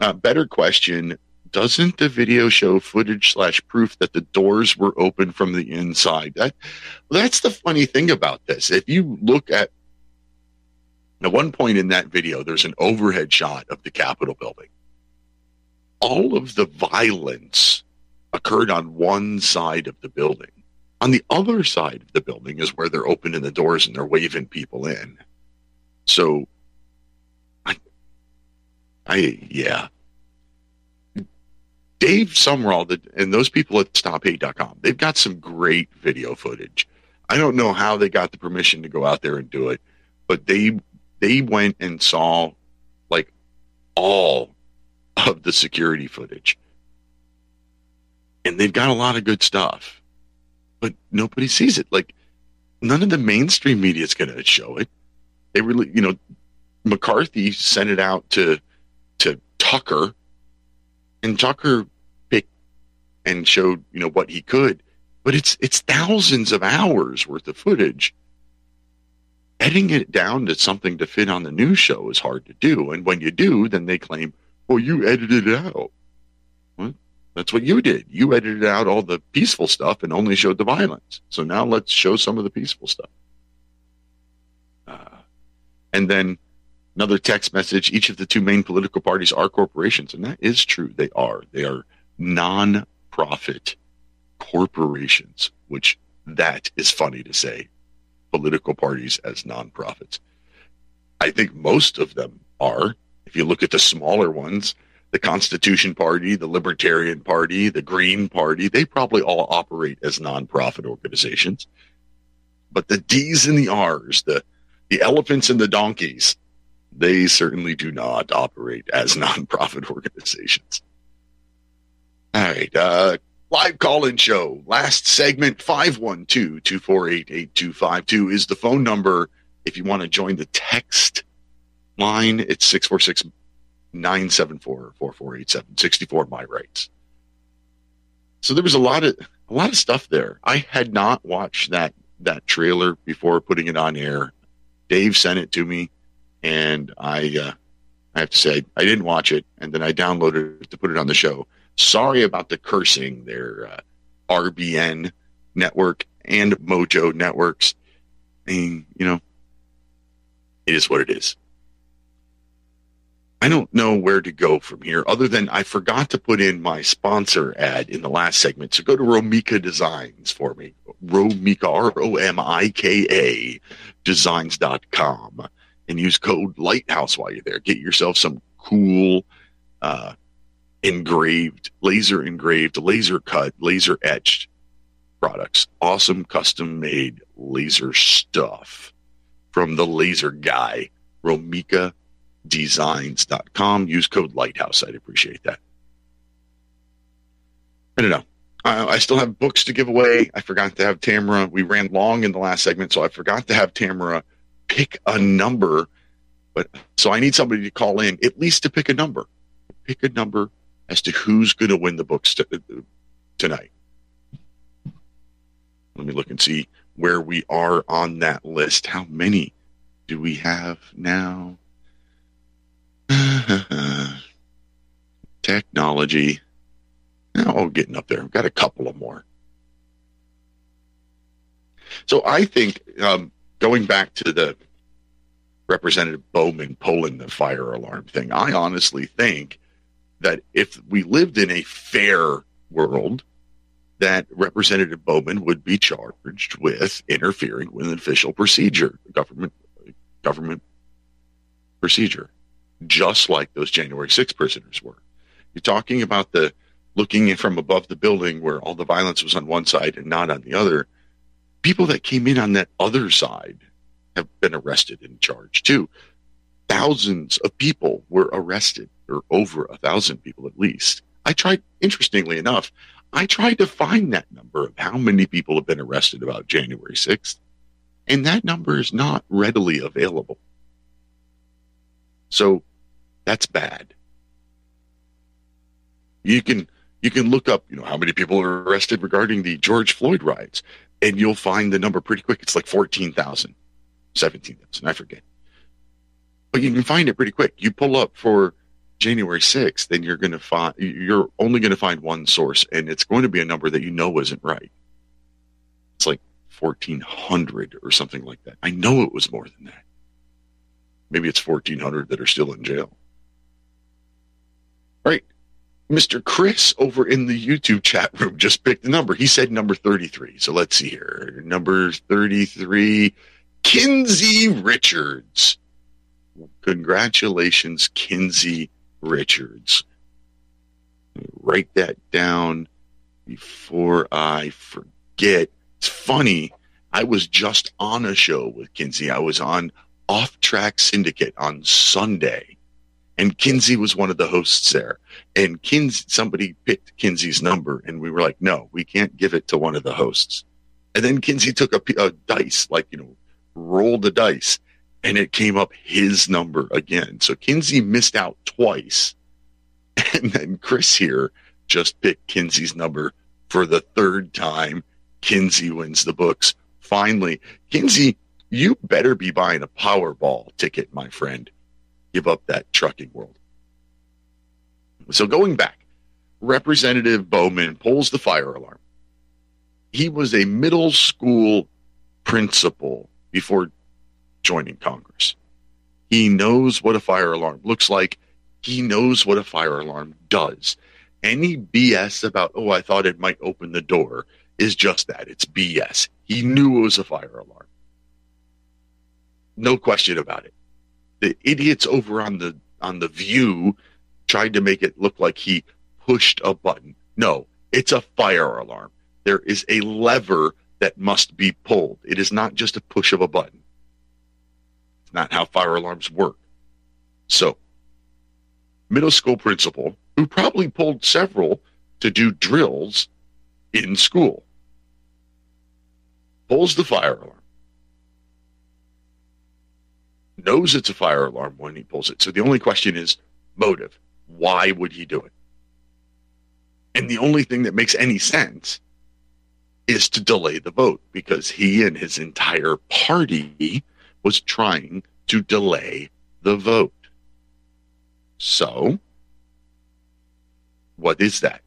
Speaker 2: Uh, better question: Doesn't the video show footage slash proof that the doors were open from the inside? That that's the funny thing about this. If you look at at one point in that video, there's an overhead shot of the Capitol building. All of the violence occurred on one side of the building. On the other side of the building is where they're opening the doors and they're waving people in. So, I, I yeah. Dave Sumrall and those people at StopHate.com, they've got some great video footage. I don't know how they got the permission to go out there and do it, but they they went and saw like all of the security footage. And they've got a lot of good stuff. But nobody sees it. Like none of the mainstream media is going to show it. They really, you know, McCarthy sent it out to to Tucker and Tucker picked and showed, you know, what he could. But it's it's thousands of hours worth of footage editing it down to something to fit on the news show is hard to do. And when you do, then they claim, well, you edited it out. That's what you did. You edited out all the peaceful stuff and only showed the violence. So now let's show some of the peaceful stuff. Uh, and then another text message each of the two main political parties are corporations. And that is true. They are. They are non profit corporations, which that is funny to say political parties as nonprofits. I think most of them are. If you look at the smaller ones, the Constitution Party, the Libertarian Party, the Green Party, they probably all operate as nonprofit organizations. But the D's and the R's, the the elephants and the donkeys, they certainly do not operate as nonprofit organizations. All right, uh, live call-in show. Last segment 512-248-8252 is the phone number if you want to join the text line. It's 646-974-4487 64 my rights. So there was a lot of a lot of stuff there. I had not watched that that trailer before putting it on air. Dave sent it to me and I uh, I have to say I didn't watch it and then I downloaded it to put it on the show Sorry about the cursing there, uh, RBN network and Mojo networks. I mean, you know, it is what it is. I don't know where to go from here other than I forgot to put in my sponsor ad in the last segment. So go to Romika Designs for me. Romika, R O M I K A, designs.com and use code Lighthouse while you're there. Get yourself some cool, uh, engraved, laser engraved, laser cut, laser etched products. Awesome custom made laser stuff from the laser guy, Romika designs.com. Use code Lighthouse. I'd appreciate that. I don't know. I, I still have books to give away. I forgot to have Tamara. We ran long in the last segment, so I forgot to have Tamara pick a number. But so I need somebody to call in, at least to pick a number. Pick a number as to who's going to win the books to, tonight. Let me look and see where we are on that list. How many do we have now? Technology. Oh, getting up there. I've got a couple of more. So I think um, going back to the Representative Bowman pulling the fire alarm thing, I honestly think that if we lived in a fair world, that Representative Bowman would be charged with interfering with an official procedure, government government procedure just like those January 6 prisoners were. You're talking about the looking in from above the building where all the violence was on one side and not on the other. People that came in on that other side have been arrested and charged too. Thousands of people were arrested, or over a thousand people at least. I tried, interestingly enough, I tried to find that number of how many people have been arrested about January 6th, and that number is not readily available. So that's bad. You can you can look up, you know, how many people are arrested regarding the George Floyd riots, and you'll find the number pretty quick. It's like 14,000, 17,000, I forget. But you can find it pretty quick. You pull up for January 6th, then you're going to find you're only going to find one source and it's going to be a number that you know isn't right. It's like 1400 or something like that. I know it was more than that. Maybe it's 1400 that are still in jail. Right. Mr. Chris over in the YouTube chat room just picked the number. He said number 33. So let's see here. Number 33, Kinsey Richards. Congratulations, Kinsey Richards. Write that down before I forget. It's funny. I was just on a show with Kinsey. I was on Off Track Syndicate on Sunday, and Kinsey was one of the hosts there. And Kinsey, somebody picked Kinsey's number, and we were like, "No, we can't give it to one of the hosts." And then Kinsey took a, a dice, like you know, rolled the dice, and it came up his number again. So Kinsey missed out twice. And then Chris here just picked Kinsey's number for the third time. Kinsey wins the books. Finally, Kinsey, you better be buying a Powerball ticket, my friend. Give up that trucking world. So going back, Representative Bowman pulls the fire alarm. He was a middle school principal before joining Congress. He knows what a fire alarm looks like. He knows what a fire alarm does. Any BS about, oh, I thought it might open the door is just that. It's BS. He knew it was a fire alarm. No question about it. The idiots over on the on the view tried to make it look like he pushed a button. No, it's a fire alarm. There is a lever that must be pulled. It is not just a push of a button. It's not how fire alarms work. So, middle school principal who probably pulled several to do drills in school pulls the fire alarm. Knows it's a fire alarm when he pulls it. So the only question is motive. Why would he do it? And the only thing that makes any sense is to delay the vote because he and his entire party was trying to delay the vote. So, what is that?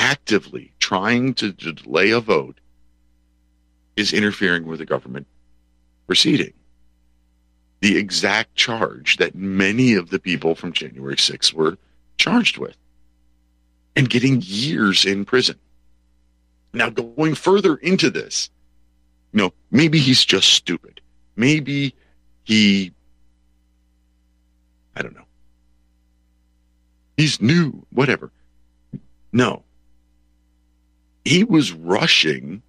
Speaker 2: actively trying to, delay a vote is interfering with a government proceeding. The exact charge that many of the people from January 6th were charged with and getting years in prison. Now, going further into this, you know, maybe he's just stupid. Maybe he, I don't know. He's new, whatever. No. He was rushing,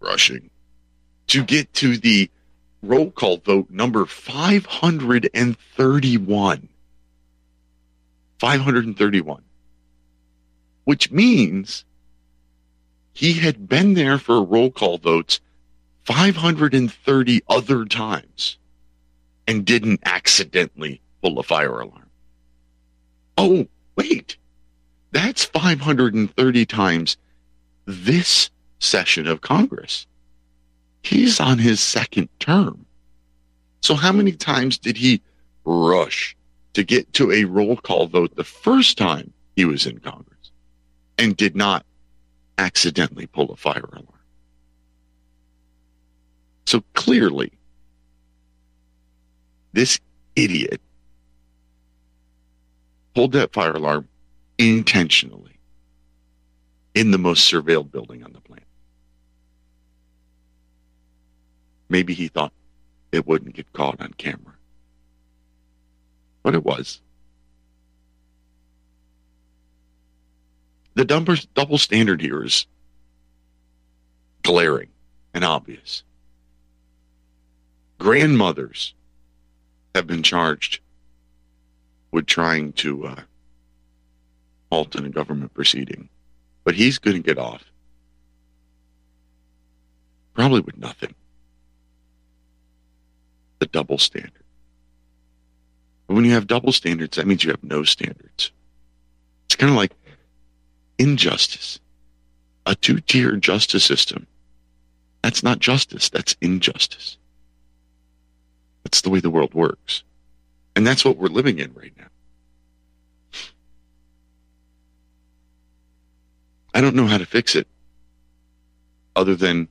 Speaker 2: rushing to get to the roll call vote number 531. 531. Which means he had been there for roll call votes 530 other times and didn't accidentally pull a fire alarm. Oh, wait. That's 530 times this session of Congress. He's on his second term. So, how many times did he rush to get to a roll call vote the first time he was in Congress and did not accidentally pull a fire alarm? So, clearly, this idiot pulled that fire alarm intentionally in the most surveilled building on the planet. Maybe he thought it wouldn't get caught on camera. But it was. The double, standard here is glaring and obvious. Grandmothers have been charged with trying to uh, halt in a government proceeding, but he's going to get off. Probably with nothing. The double standard. But when you have double standards, that means you have no standards. It's kind of like injustice. A two tier justice system. That's not justice, that's injustice. That's the way the world works. And that's what we're living in right now. I don't know how to fix it other than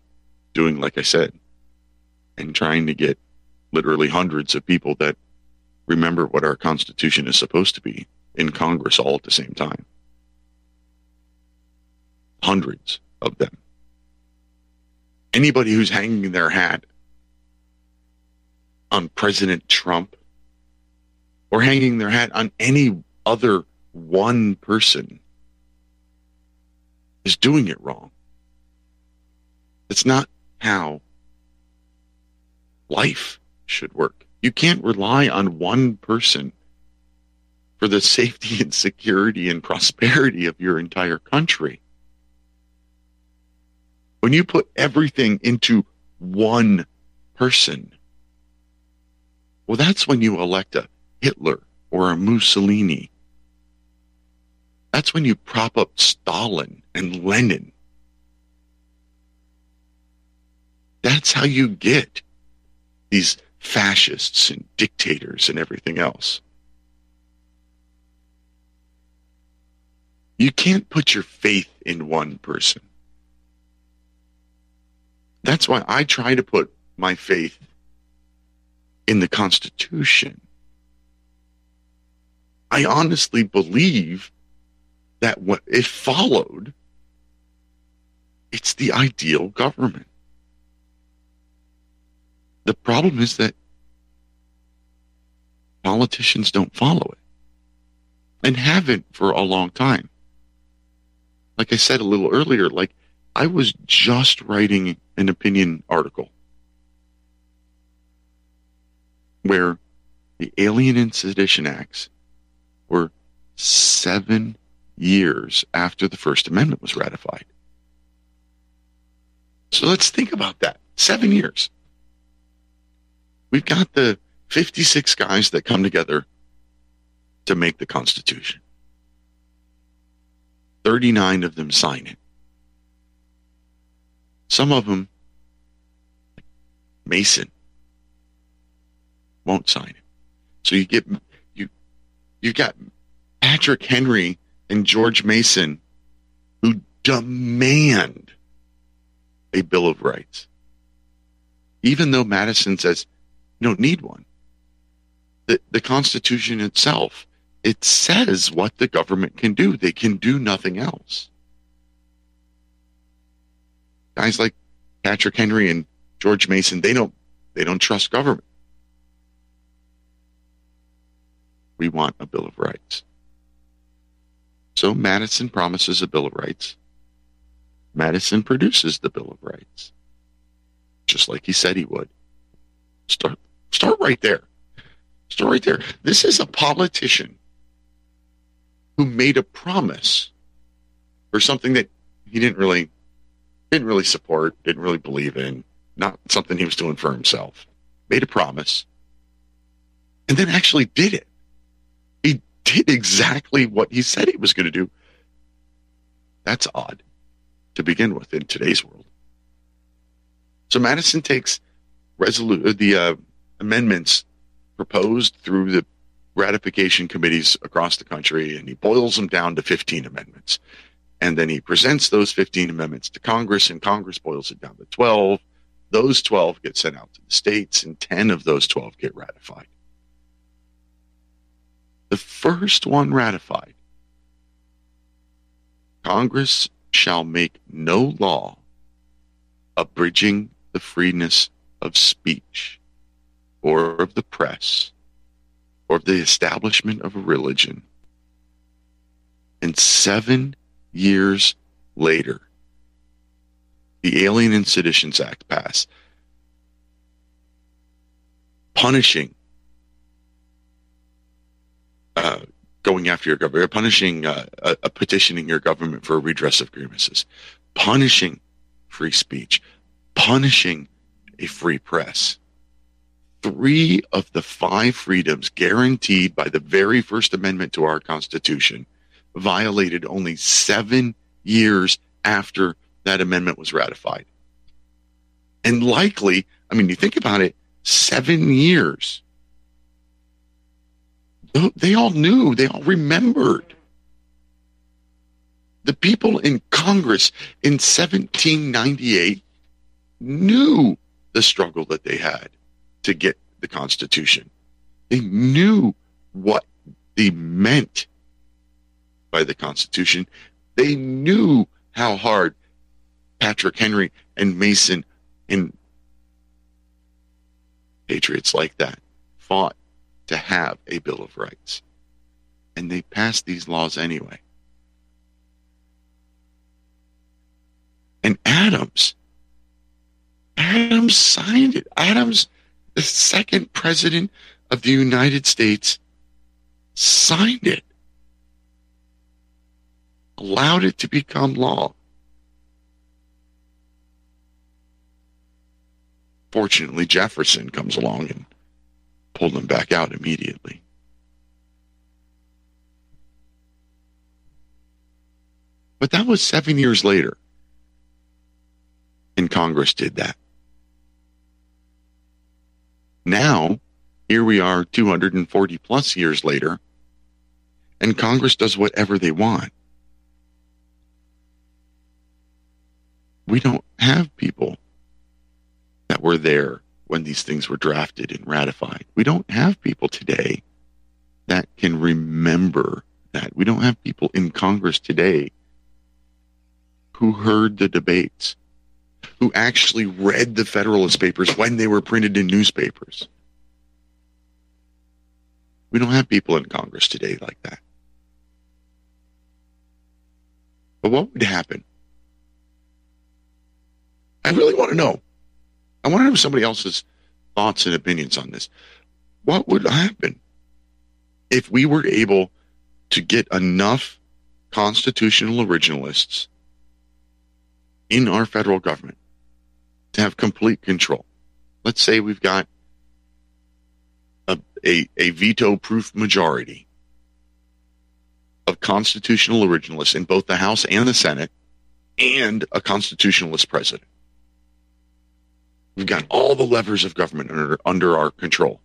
Speaker 2: doing like I said and trying to get literally hundreds of people that remember what our Constitution is supposed to be in Congress all at the same time. Hundreds of them. Anybody who's hanging their hat on President Trump or hanging their hat on any other one person is doing it wrong. It's not how life should work. You can't rely on one person for the safety and security and prosperity of your entire country. When you put everything into one person, well, that's when you elect a Hitler or a Mussolini. That's when you prop up Stalin and Lenin. That's how you get these fascists and dictators and everything else. You can't put your faith in one person. That's why I try to put my faith in the Constitution. I honestly believe that what if followed, it's the ideal government. The problem is that politicians don't follow it and haven't for a long time. Like I said a little earlier, like I was just writing an opinion article where the Alien and Sedition Acts were seven years after the First Amendment was ratified. So let's think about that. Seven years. We've got the 56 guys that come together to make the Constitution. 39 of them sign it. Some of them, Mason, won't sign it. So you get you you've got Patrick Henry and George Mason who demand a Bill of Rights. Even though Madison says you don't need one. The, the Constitution itself, it says what the government can do. They can do nothing else. Guys like Patrick Henry and George Mason, they don't they don't trust government. We want a Bill of Rights. So Madison promises a Bill of Rights. Madison produces the Bill of Rights. Just like he said he would. Start start right there. Start right there. This is a politician who made a promise for something that he didn't really didn't really support, didn't really believe in, not something he was doing for himself. Made a promise and then actually did it. He did exactly what he said he was going to do. That's odd to begin with in today's world. So Madison takes resolu- the uh, amendments proposed through the ratification committees across the country and he boils them down to 15 amendments. And then he presents those 15 amendments to Congress, and Congress boils it down to 12. Those 12 get sent out to the states, and 10 of those 12 get ratified. The first one ratified Congress shall make no law abridging the freeness of speech or of the press or of the establishment of a religion. And seven years later, the Alien and Seditions Act passed, punishing uh, going after your government, punishing uh, uh, petitioning your government for a redress of grievances, punishing free speech, punishing a free press. Three of the five freedoms guaranteed by the very First Amendment to our Constitution violated only seven years after that amendment was ratified. And likely, I mean, you think about it, seven years. They all knew, they all remembered. The people in Congress in 1798 knew the struggle that they had to get the Constitution. They knew what they meant by the Constitution. They knew how hard Patrick Henry and Mason and patriots like that fought to have a Bill of Rights. And they passed these laws anyway. And Adams, Adams signed it. Adams, the second president of the United States, signed it, allowed it to become law. Fortunately, Jefferson comes along and pulled them back out immediately. But that was seven years later. And Congress did that. Now, here we are 240 plus years later, and Congress does whatever they want. We don't have people that were there when these things were drafted and ratified. We don't have people today that can remember that. We don't have people in Congress today who heard the debates, who actually read the Federalist Papers when they were printed in newspapers. We don't have people in Congress today like that. But what would happen? I really want to know. I want to know somebody else's thoughts and opinions on this. What would happen if we were able to get enough constitutional originalists in our federal government to have complete control? Let's say we've got a, a, a veto proof majority of constitutional originalists in both the House and the Senate and a constitutionalist president. We've got all the levers of government under, under our control.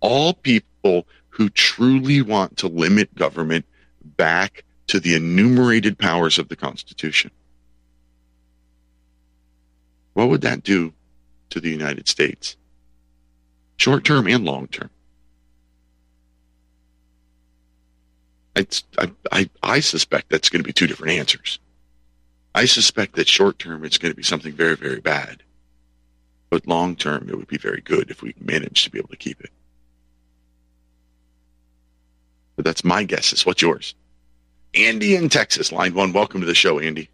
Speaker 2: All people who truly want to limit government back to the enumerated powers of the Constitution, what would that do to the United States? Short term and long term. I, I, I suspect that's going to be two different answers. I suspect that short term it's going to be something very, very bad. But long term, it would be very good if we manage to be able to keep it. But that's my guess. Is what's yours? Andy in Texas, line one. Welcome to the show, Andy.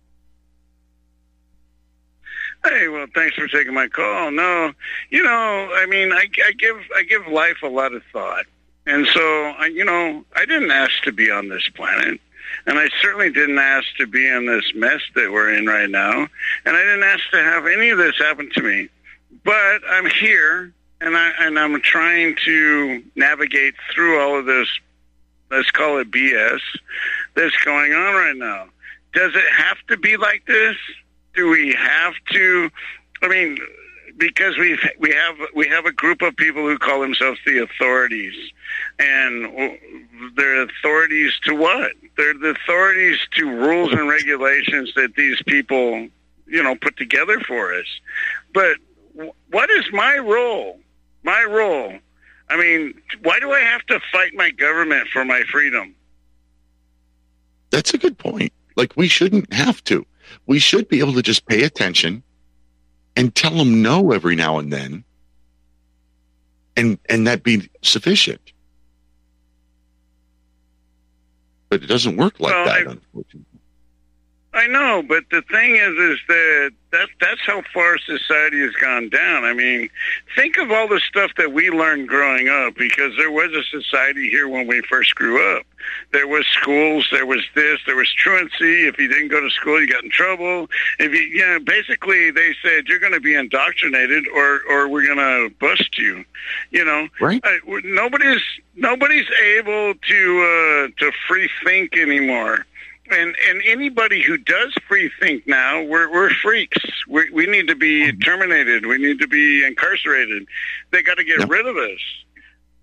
Speaker 25: Hey, well, thanks for taking my call. No, you know, I mean, I, I give I give life a lot of thought, and so I, you know, I didn't ask to be on this planet, and I certainly didn't ask to be in this mess that we're in right now, and I didn't ask to have any of this happen to me. But I'm here, and I and I'm trying to navigate through all of this. Let's call it BS that's going on right now. Does it have to be like this? Do we have to? I mean, because we we have we have a group of people who call themselves the authorities, and they're authorities to what? They're the authorities to rules and regulations that these people, you know, put together for us. But what is my role? My role. I mean, why do I have to fight my government for my freedom?
Speaker 2: That's a good point. Like we shouldn't have to. We should be able to just pay attention and tell them no every now and then, and and that be sufficient. But it doesn't work like
Speaker 25: Well,
Speaker 2: that,
Speaker 25: I-
Speaker 2: unfortunately.
Speaker 25: I know, but the thing is, is that that that's how far society has gone down. I mean, think of all the stuff that we learned growing up, because there was a society here when we first grew up. There was schools, there was this, there was truancy. If you didn't go to school, you got in trouble. If you, you know, basically they said you're going to be indoctrinated, or or we're going to bust you. You know,
Speaker 2: right?
Speaker 25: I, nobody's nobody's able to uh, to free think anymore and and anybody who does free think now, we're we're freaks. We we need to be terminated. We need to be incarcerated. They got to get rid of us.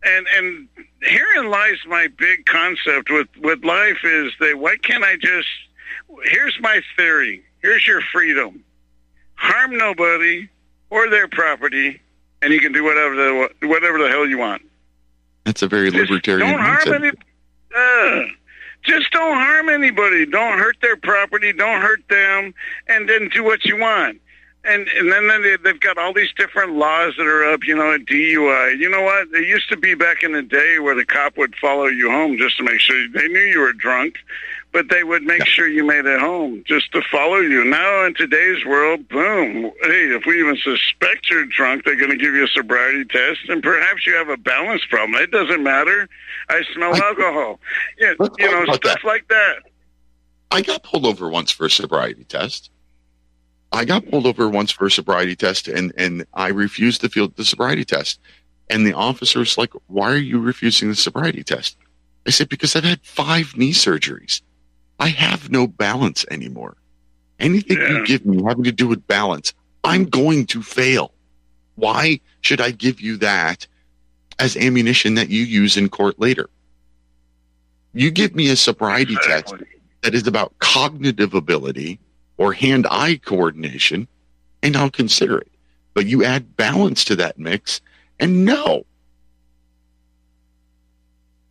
Speaker 25: And and herein lies my big concept with with life is that why can't I just? Here's my theory. Here's your freedom. Harm nobody or their property, and you can do whatever the whatever the hell you want.
Speaker 2: That's a very libertarian
Speaker 25: Don't harm
Speaker 2: mindset.
Speaker 25: any. Uh, just don't harm anybody. Don't hurt their property. Don't hurt them, and then do what you want. And and then they, they've got all these different laws that are up. You know, a DUI. You know what? It used to be back in the day where the cop would follow you home just to make sure they knew you were drunk, but they would make sure you made it home just to follow you. Now in today's world, boom. Hey, if we even suspect you're drunk, they're going to give you a sobriety test, and perhaps you have a balance problem. It doesn't matter. I smell alcohol. Yeah, you know, stuff like that.
Speaker 2: I got pulled over once for a sobriety test. I got pulled over once for a sobriety test and, and I refused to field the sobriety test. And the officer's like, why are you refusing the sobriety test? I said, because I've had five knee surgeries. I have no balance anymore. Anything you give me having to do with balance, I'm mm. going to fail. Why should I give you that as ammunition that you use in court later? You give me a sobriety test that is about cognitive ability or hand eye coordination, and I'll consider it. But you add balance to that mix, and no,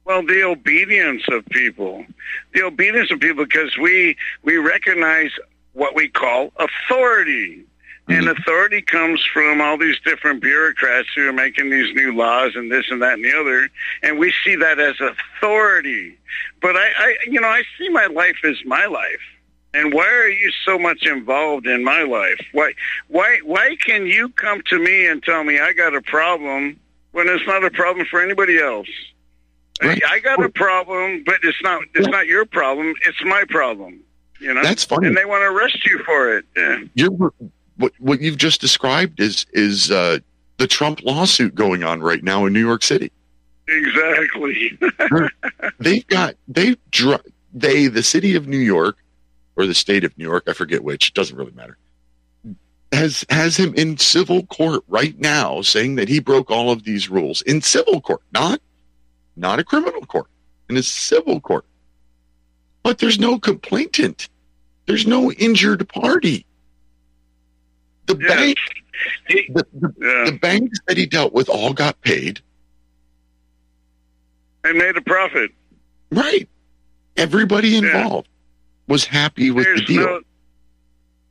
Speaker 25: Well, the obedience of people, the obedience of people, because we we recognize what we call authority, and mm-hmm. authority comes from all these different bureaucrats who are making these new laws and this and that and the other, and we see that as authority. But I, I you know, I see my life as my life. And why are you so much involved in my life? Why, why, why can you come to me and tell me I got a problem when it's not a problem for anybody else? I, I got a problem, but it's not it's not your problem. It's my problem. You know.
Speaker 2: That's funny.
Speaker 25: And they want to arrest you for it. Yeah.
Speaker 2: you're what what you've just described is is uh, the Trump lawsuit going on right now in New York City.
Speaker 25: Exactly.
Speaker 2: They've got they dr- they the city of New York or the state of New York, I forget which, it doesn't really matter. Has has him in civil court right now saying that he broke all of these rules in civil court, not not a criminal court, in a civil court. but there's no complainant. There's no injured party. The bank, the, the, the banks that he dealt with all got paid.
Speaker 25: And made a profit.
Speaker 2: Right. Everybody involved was happy with
Speaker 25: There's
Speaker 2: the deal.
Speaker 25: no-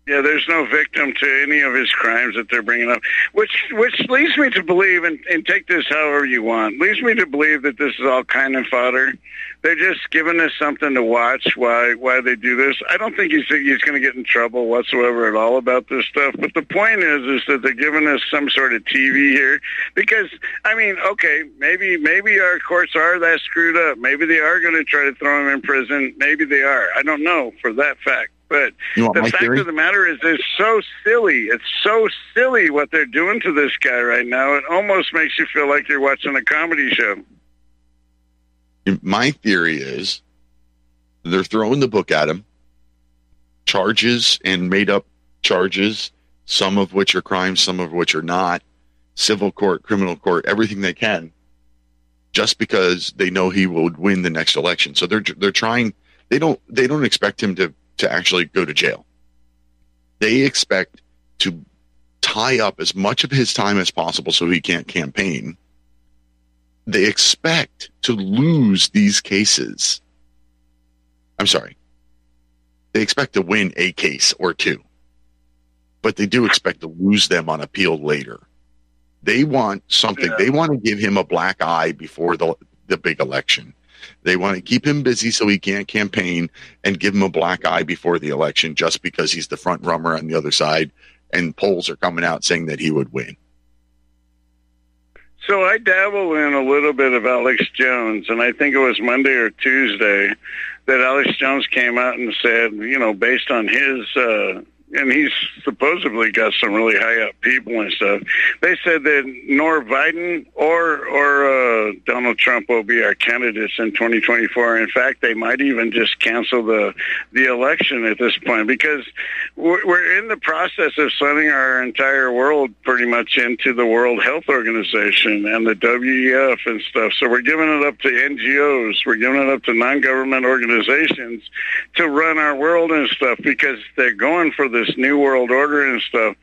Speaker 25: yeah, there's no victim to any of his crimes that they're bringing up, which which leads me to believe, and, and take this however you want, leads me to believe that this is all kind of fodder. They're just giving us something to watch why why they do this. I don't think he's he's going to get in trouble whatsoever at all about this stuff. But the point is, is that they're giving us some sort of TV here because I mean, okay, maybe maybe our courts are that screwed up. Maybe they are going to try to throw him in prison. Maybe they are. I don't know for that fact. But the fact
Speaker 2: theory?
Speaker 25: of the matter is, it's so silly. It's so silly what they're doing to this guy right now. It almost makes you feel like you're watching a comedy show.
Speaker 2: My theory is they're throwing the book at him, charges and made up charges, some of which are crimes, some of which are not, civil court, criminal court, everything they can, just because they know he would win the next election. So they're they're trying. They don't they don't expect him to to actually go to jail. They expect to tie up as much of his time as possible so he can't campaign they expect to lose these cases. I'm sorry. They expect to win a case or two, but they do expect to lose them on appeal later. They want something. They want to give him a black eye before the the big election. They want to keep him busy so he can't campaign and give him a black eye before the election just because he's the front runner on the other side and polls are coming out saying that he would win.
Speaker 25: So I dabble in a little bit of Alex Jones, and I think it was Monday or Tuesday that Alex Jones came out and said, you know, based on his, uh, and he's supposedly got some really high up people and stuff. They said that nor Biden or or uh, Donald Trump will be our candidates in 2024. In fact, they might even just cancel the the election at this point because we're, we're in the process of signing our entire world pretty much into the World Health Organization and the WEF and stuff. So we're giving it up to NGOs, we're giving it up to non-government organizations to run our world and stuff because they're going for this new world order and stuff.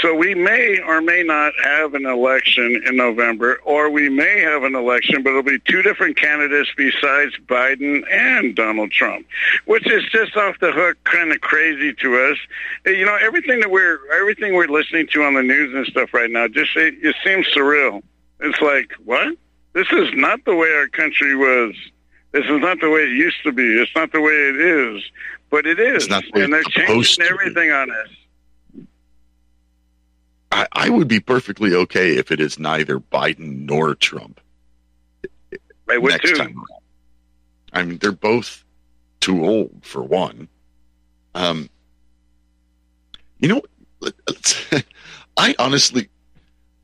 Speaker 25: So we may or may not have an election in November, or we may have an election, but it'll be two different candidates besides Biden and Donald Trump, which is just off the hook, kind of crazy to us. You know, everything that we're everything we're listening to on the news and stuff right now, just it, it seems surreal. It's like what? This is not the way our country was. This is not the way it used to be. It's not the way it is, but it is, and they're changing everything on us.
Speaker 2: I, I would be perfectly okay if it is neither Biden nor Trump.
Speaker 25: I would
Speaker 2: next
Speaker 25: too.
Speaker 2: time around. I mean, they're both too old for one. Um, you know, I honestly,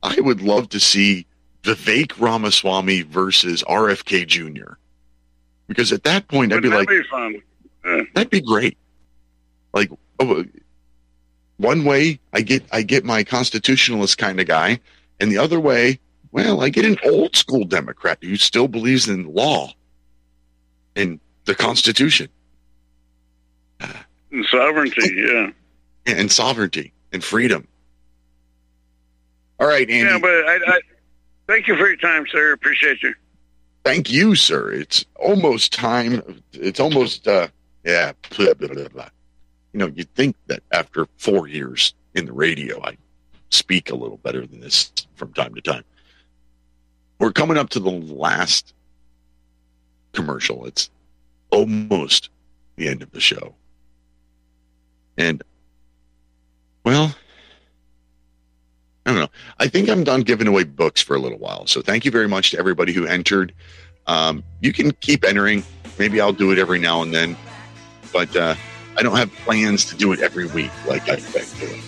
Speaker 2: I would love to see Vivek Ramaswamy versus RFK Jr. Because at that point, I'd be
Speaker 25: Wouldn't
Speaker 2: like,
Speaker 25: be.
Speaker 2: That'd be great. Like oh, one way, I get I get my constitutionalist kind of guy, and the other way, well, I get an old school Democrat who still believes in law and the Constitution
Speaker 25: And sovereignty, yeah.
Speaker 2: and sovereignty and freedom. All right, Andy.
Speaker 25: Yeah, but I, I thank you for your time, sir. Appreciate you.
Speaker 2: Thank you, sir. It's almost time. It's almost, uh, yeah, blah, blah, blah, blah. You know, you'd think that after four years in the radio, I speak a little better than this from time to time. We're coming up to the last commercial. It's almost the end of the show. And, well, I don't know. I think I'm done giving away books for a little while. So thank you very much to everybody who entered. Um, you can keep entering. Maybe I'll do it every now and then, but uh, I don't have plans to do it every week like I've been doing.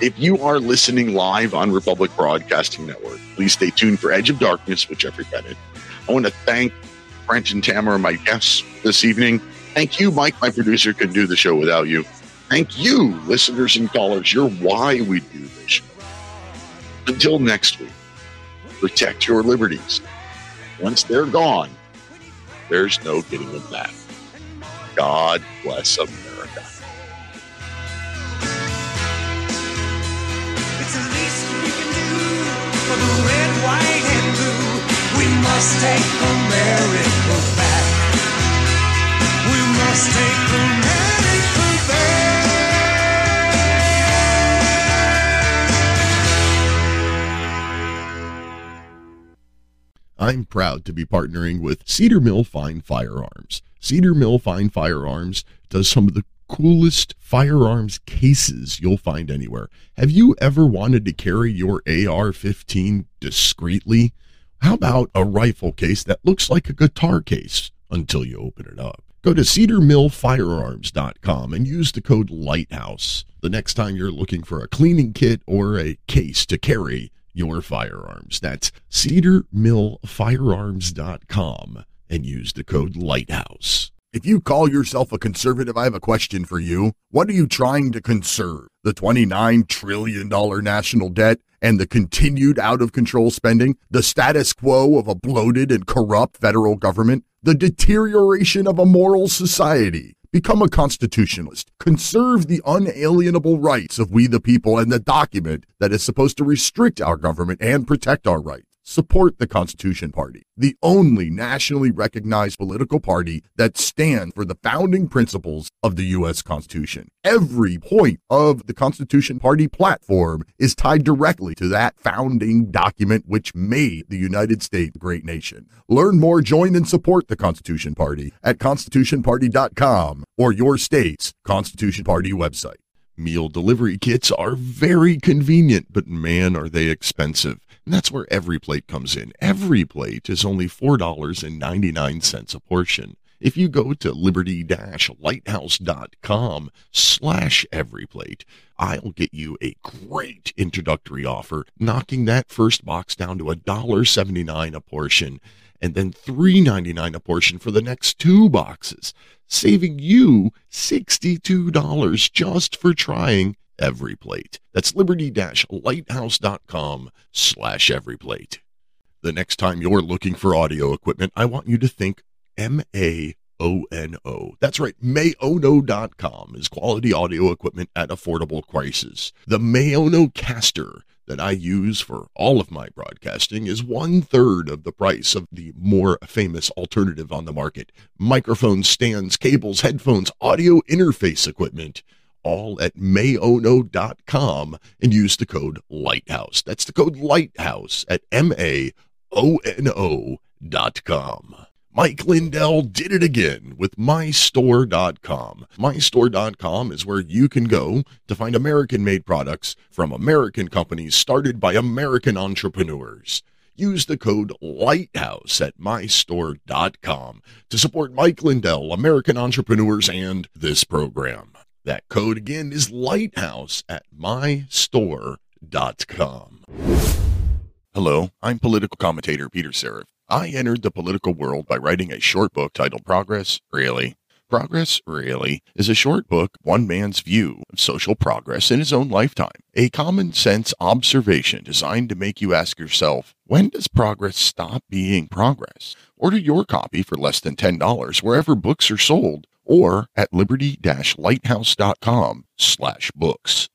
Speaker 2: If you are listening live on Republic Broadcasting Network, please stay tuned for Edge of Darkness with Jeffrey Bennett. I want to thank Brent and Tamara, my guests this evening. Thank you, Mike, my producer, couldn't do the show without you. Thank you, listeners and callers. You're why we do this show. Until next week, protect your liberties. Once they're gone, there's no getting them back.
Speaker 26: God bless America.
Speaker 27: It's the least we can do for the red, white, and blue. We must take America back. We must take America back.
Speaker 2: I'm proud to be partnering with Cedar Mill Fine Firearms. Cedar Mill Fine Firearms does some of the coolest firearms cases you'll find anywhere. Have you ever wanted to carry your AR 15 discreetly? How about a rifle case that looks like a guitar case until you open it up? Go to cedarmillfirearms.com and use the code LIGHTHOUSE the next time you're looking for a cleaning kit or a case to carry your firearms. That's cedarmillfirearms.com and use the code LIGHTHOUSE.
Speaker 28: If you call yourself a conservative, I have a question for you. What are you trying to conserve? The $29 trillion national debt and the continued out of control spending? The status quo of a bloated and corrupt federal government? The deterioration of a moral society? Become a constitutionalist. Conserve the unalienable rights of we the people and the document that is supposed to restrict our government and protect our rights. Support the Constitution Party, the only nationally recognized political party that stands for the founding principles of the U.S. Constitution. Every point of the Constitution Party platform is tied directly to that founding document which made the United States a great nation. Learn more, join, and support the Constitution Party at constitutionparty.com or your state's Constitution Party website.
Speaker 2: Meal delivery kits are very convenient, but man, are they expensive. And that's where EveryPlate comes in. EveryPlate is only $4.99 a portion. If you go to liberty-lighthouse.com slash everyplate, I'll get you a great introductory offer, knocking that first box down to $1.79 a portion and then $3.99 a portion for the next two boxes, saving you $62 just for trying EveryPlate. That's liberty-lighthouse.com slash every plate. The next time you're looking for audio equipment, I want you to think M-A-O-N-O. That's right, maono.com is quality audio equipment at affordable prices. The Maono caster that I use for all of my broadcasting is one third of the price of the more famous alternative on the market. Microphone stands, cables, headphones, audio interface equipment all at maono.com and use the code lighthouse. That's the code lighthouse at m-a-o-n-o dot com. Mike lindell did it again with mystore.com mystore.com is where you can go to find american made products from american companies started by american entrepreneurs. Use the code lighthouse at mystore.com to support mike lindell american entrepreneurs and this program that code again is Lighthouse at mystore.com. Hello, I'm political commentator Peter Serefine. I entered the political world by writing a short book titled Progress, Really? Progress, Really is a short book, one man's view of social progress in his own lifetime. A common sense observation designed to make you ask yourself, when does progress stop being progress? Order your copy for less than $10 wherever books are sold or at liberty-lighthouse.com slash books.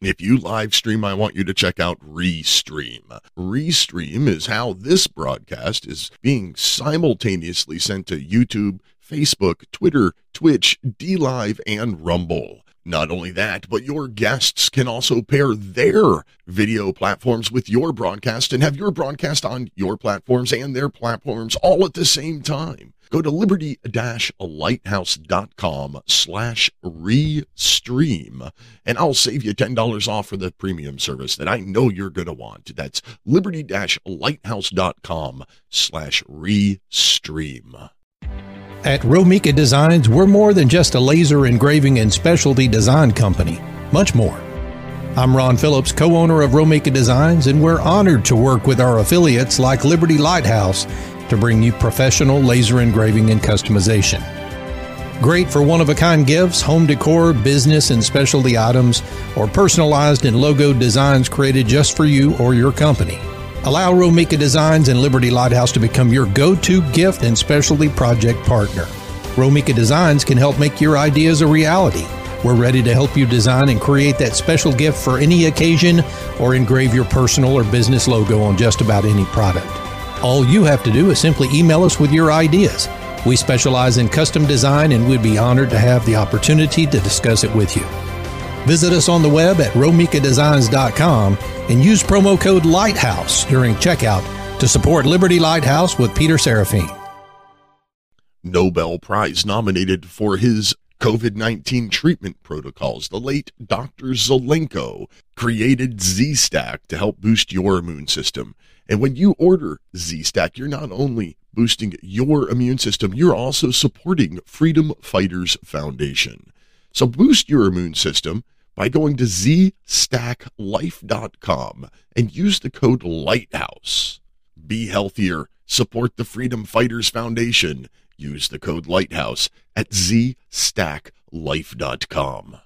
Speaker 2: If you live stream, I want you to check out Restream. Restream is how this broadcast is being simultaneously sent to YouTube, Facebook, Twitter, Twitch, DLive, and Rumble. Not only that, but your guests can also pair their video platforms with your broadcast and have your broadcast on your platforms and their platforms all at the same time. Go to liberty-lighthouse.com slash restream and I'll save you $10 off for the premium service that I know you're going to want. That's liberty-lighthouse.com slash restream.
Speaker 29: At Romika Designs, we're more than just a laser engraving and specialty design company, much more. I'm Ron Phillips, co owner of Romika Designs, and we're honored to work with our affiliates like Liberty Lighthouse to bring you professional laser engraving and customization. Great for one of a kind gifts, home decor, business and specialty items, or personalized and logo designs created just for you or your company. Allow Romika Designs and Liberty Lighthouse to become your go to gift and specialty project partner. Romika Designs can help make your ideas a reality. We're ready to help you design and create that special gift for any occasion or engrave your personal or business logo on just about any product. All you have to do is simply email us with your ideas. We specialize in custom design and we'd be honored to have the opportunity to discuss it with you. Visit us on the web at romikadesigns.com and use promo code LIGHTHOUSE during checkout to support Liberty Lighthouse with Peter Serefine.
Speaker 2: Nobel Prize nominated for his COVID 19 treatment protocols. The late Dr. Zelenko created Z Stack to help boost your immune system. And when you order Z Stack, you're not only boosting your immune system, you're also supporting Freedom Fighters Foundation. So boost your immune system by going to zstacklife.com and use the code LIGHTHOUSE. Be healthier. Support the Freedom Fighters Foundation. Use the code LIGHTHOUSE at zstacklife.com.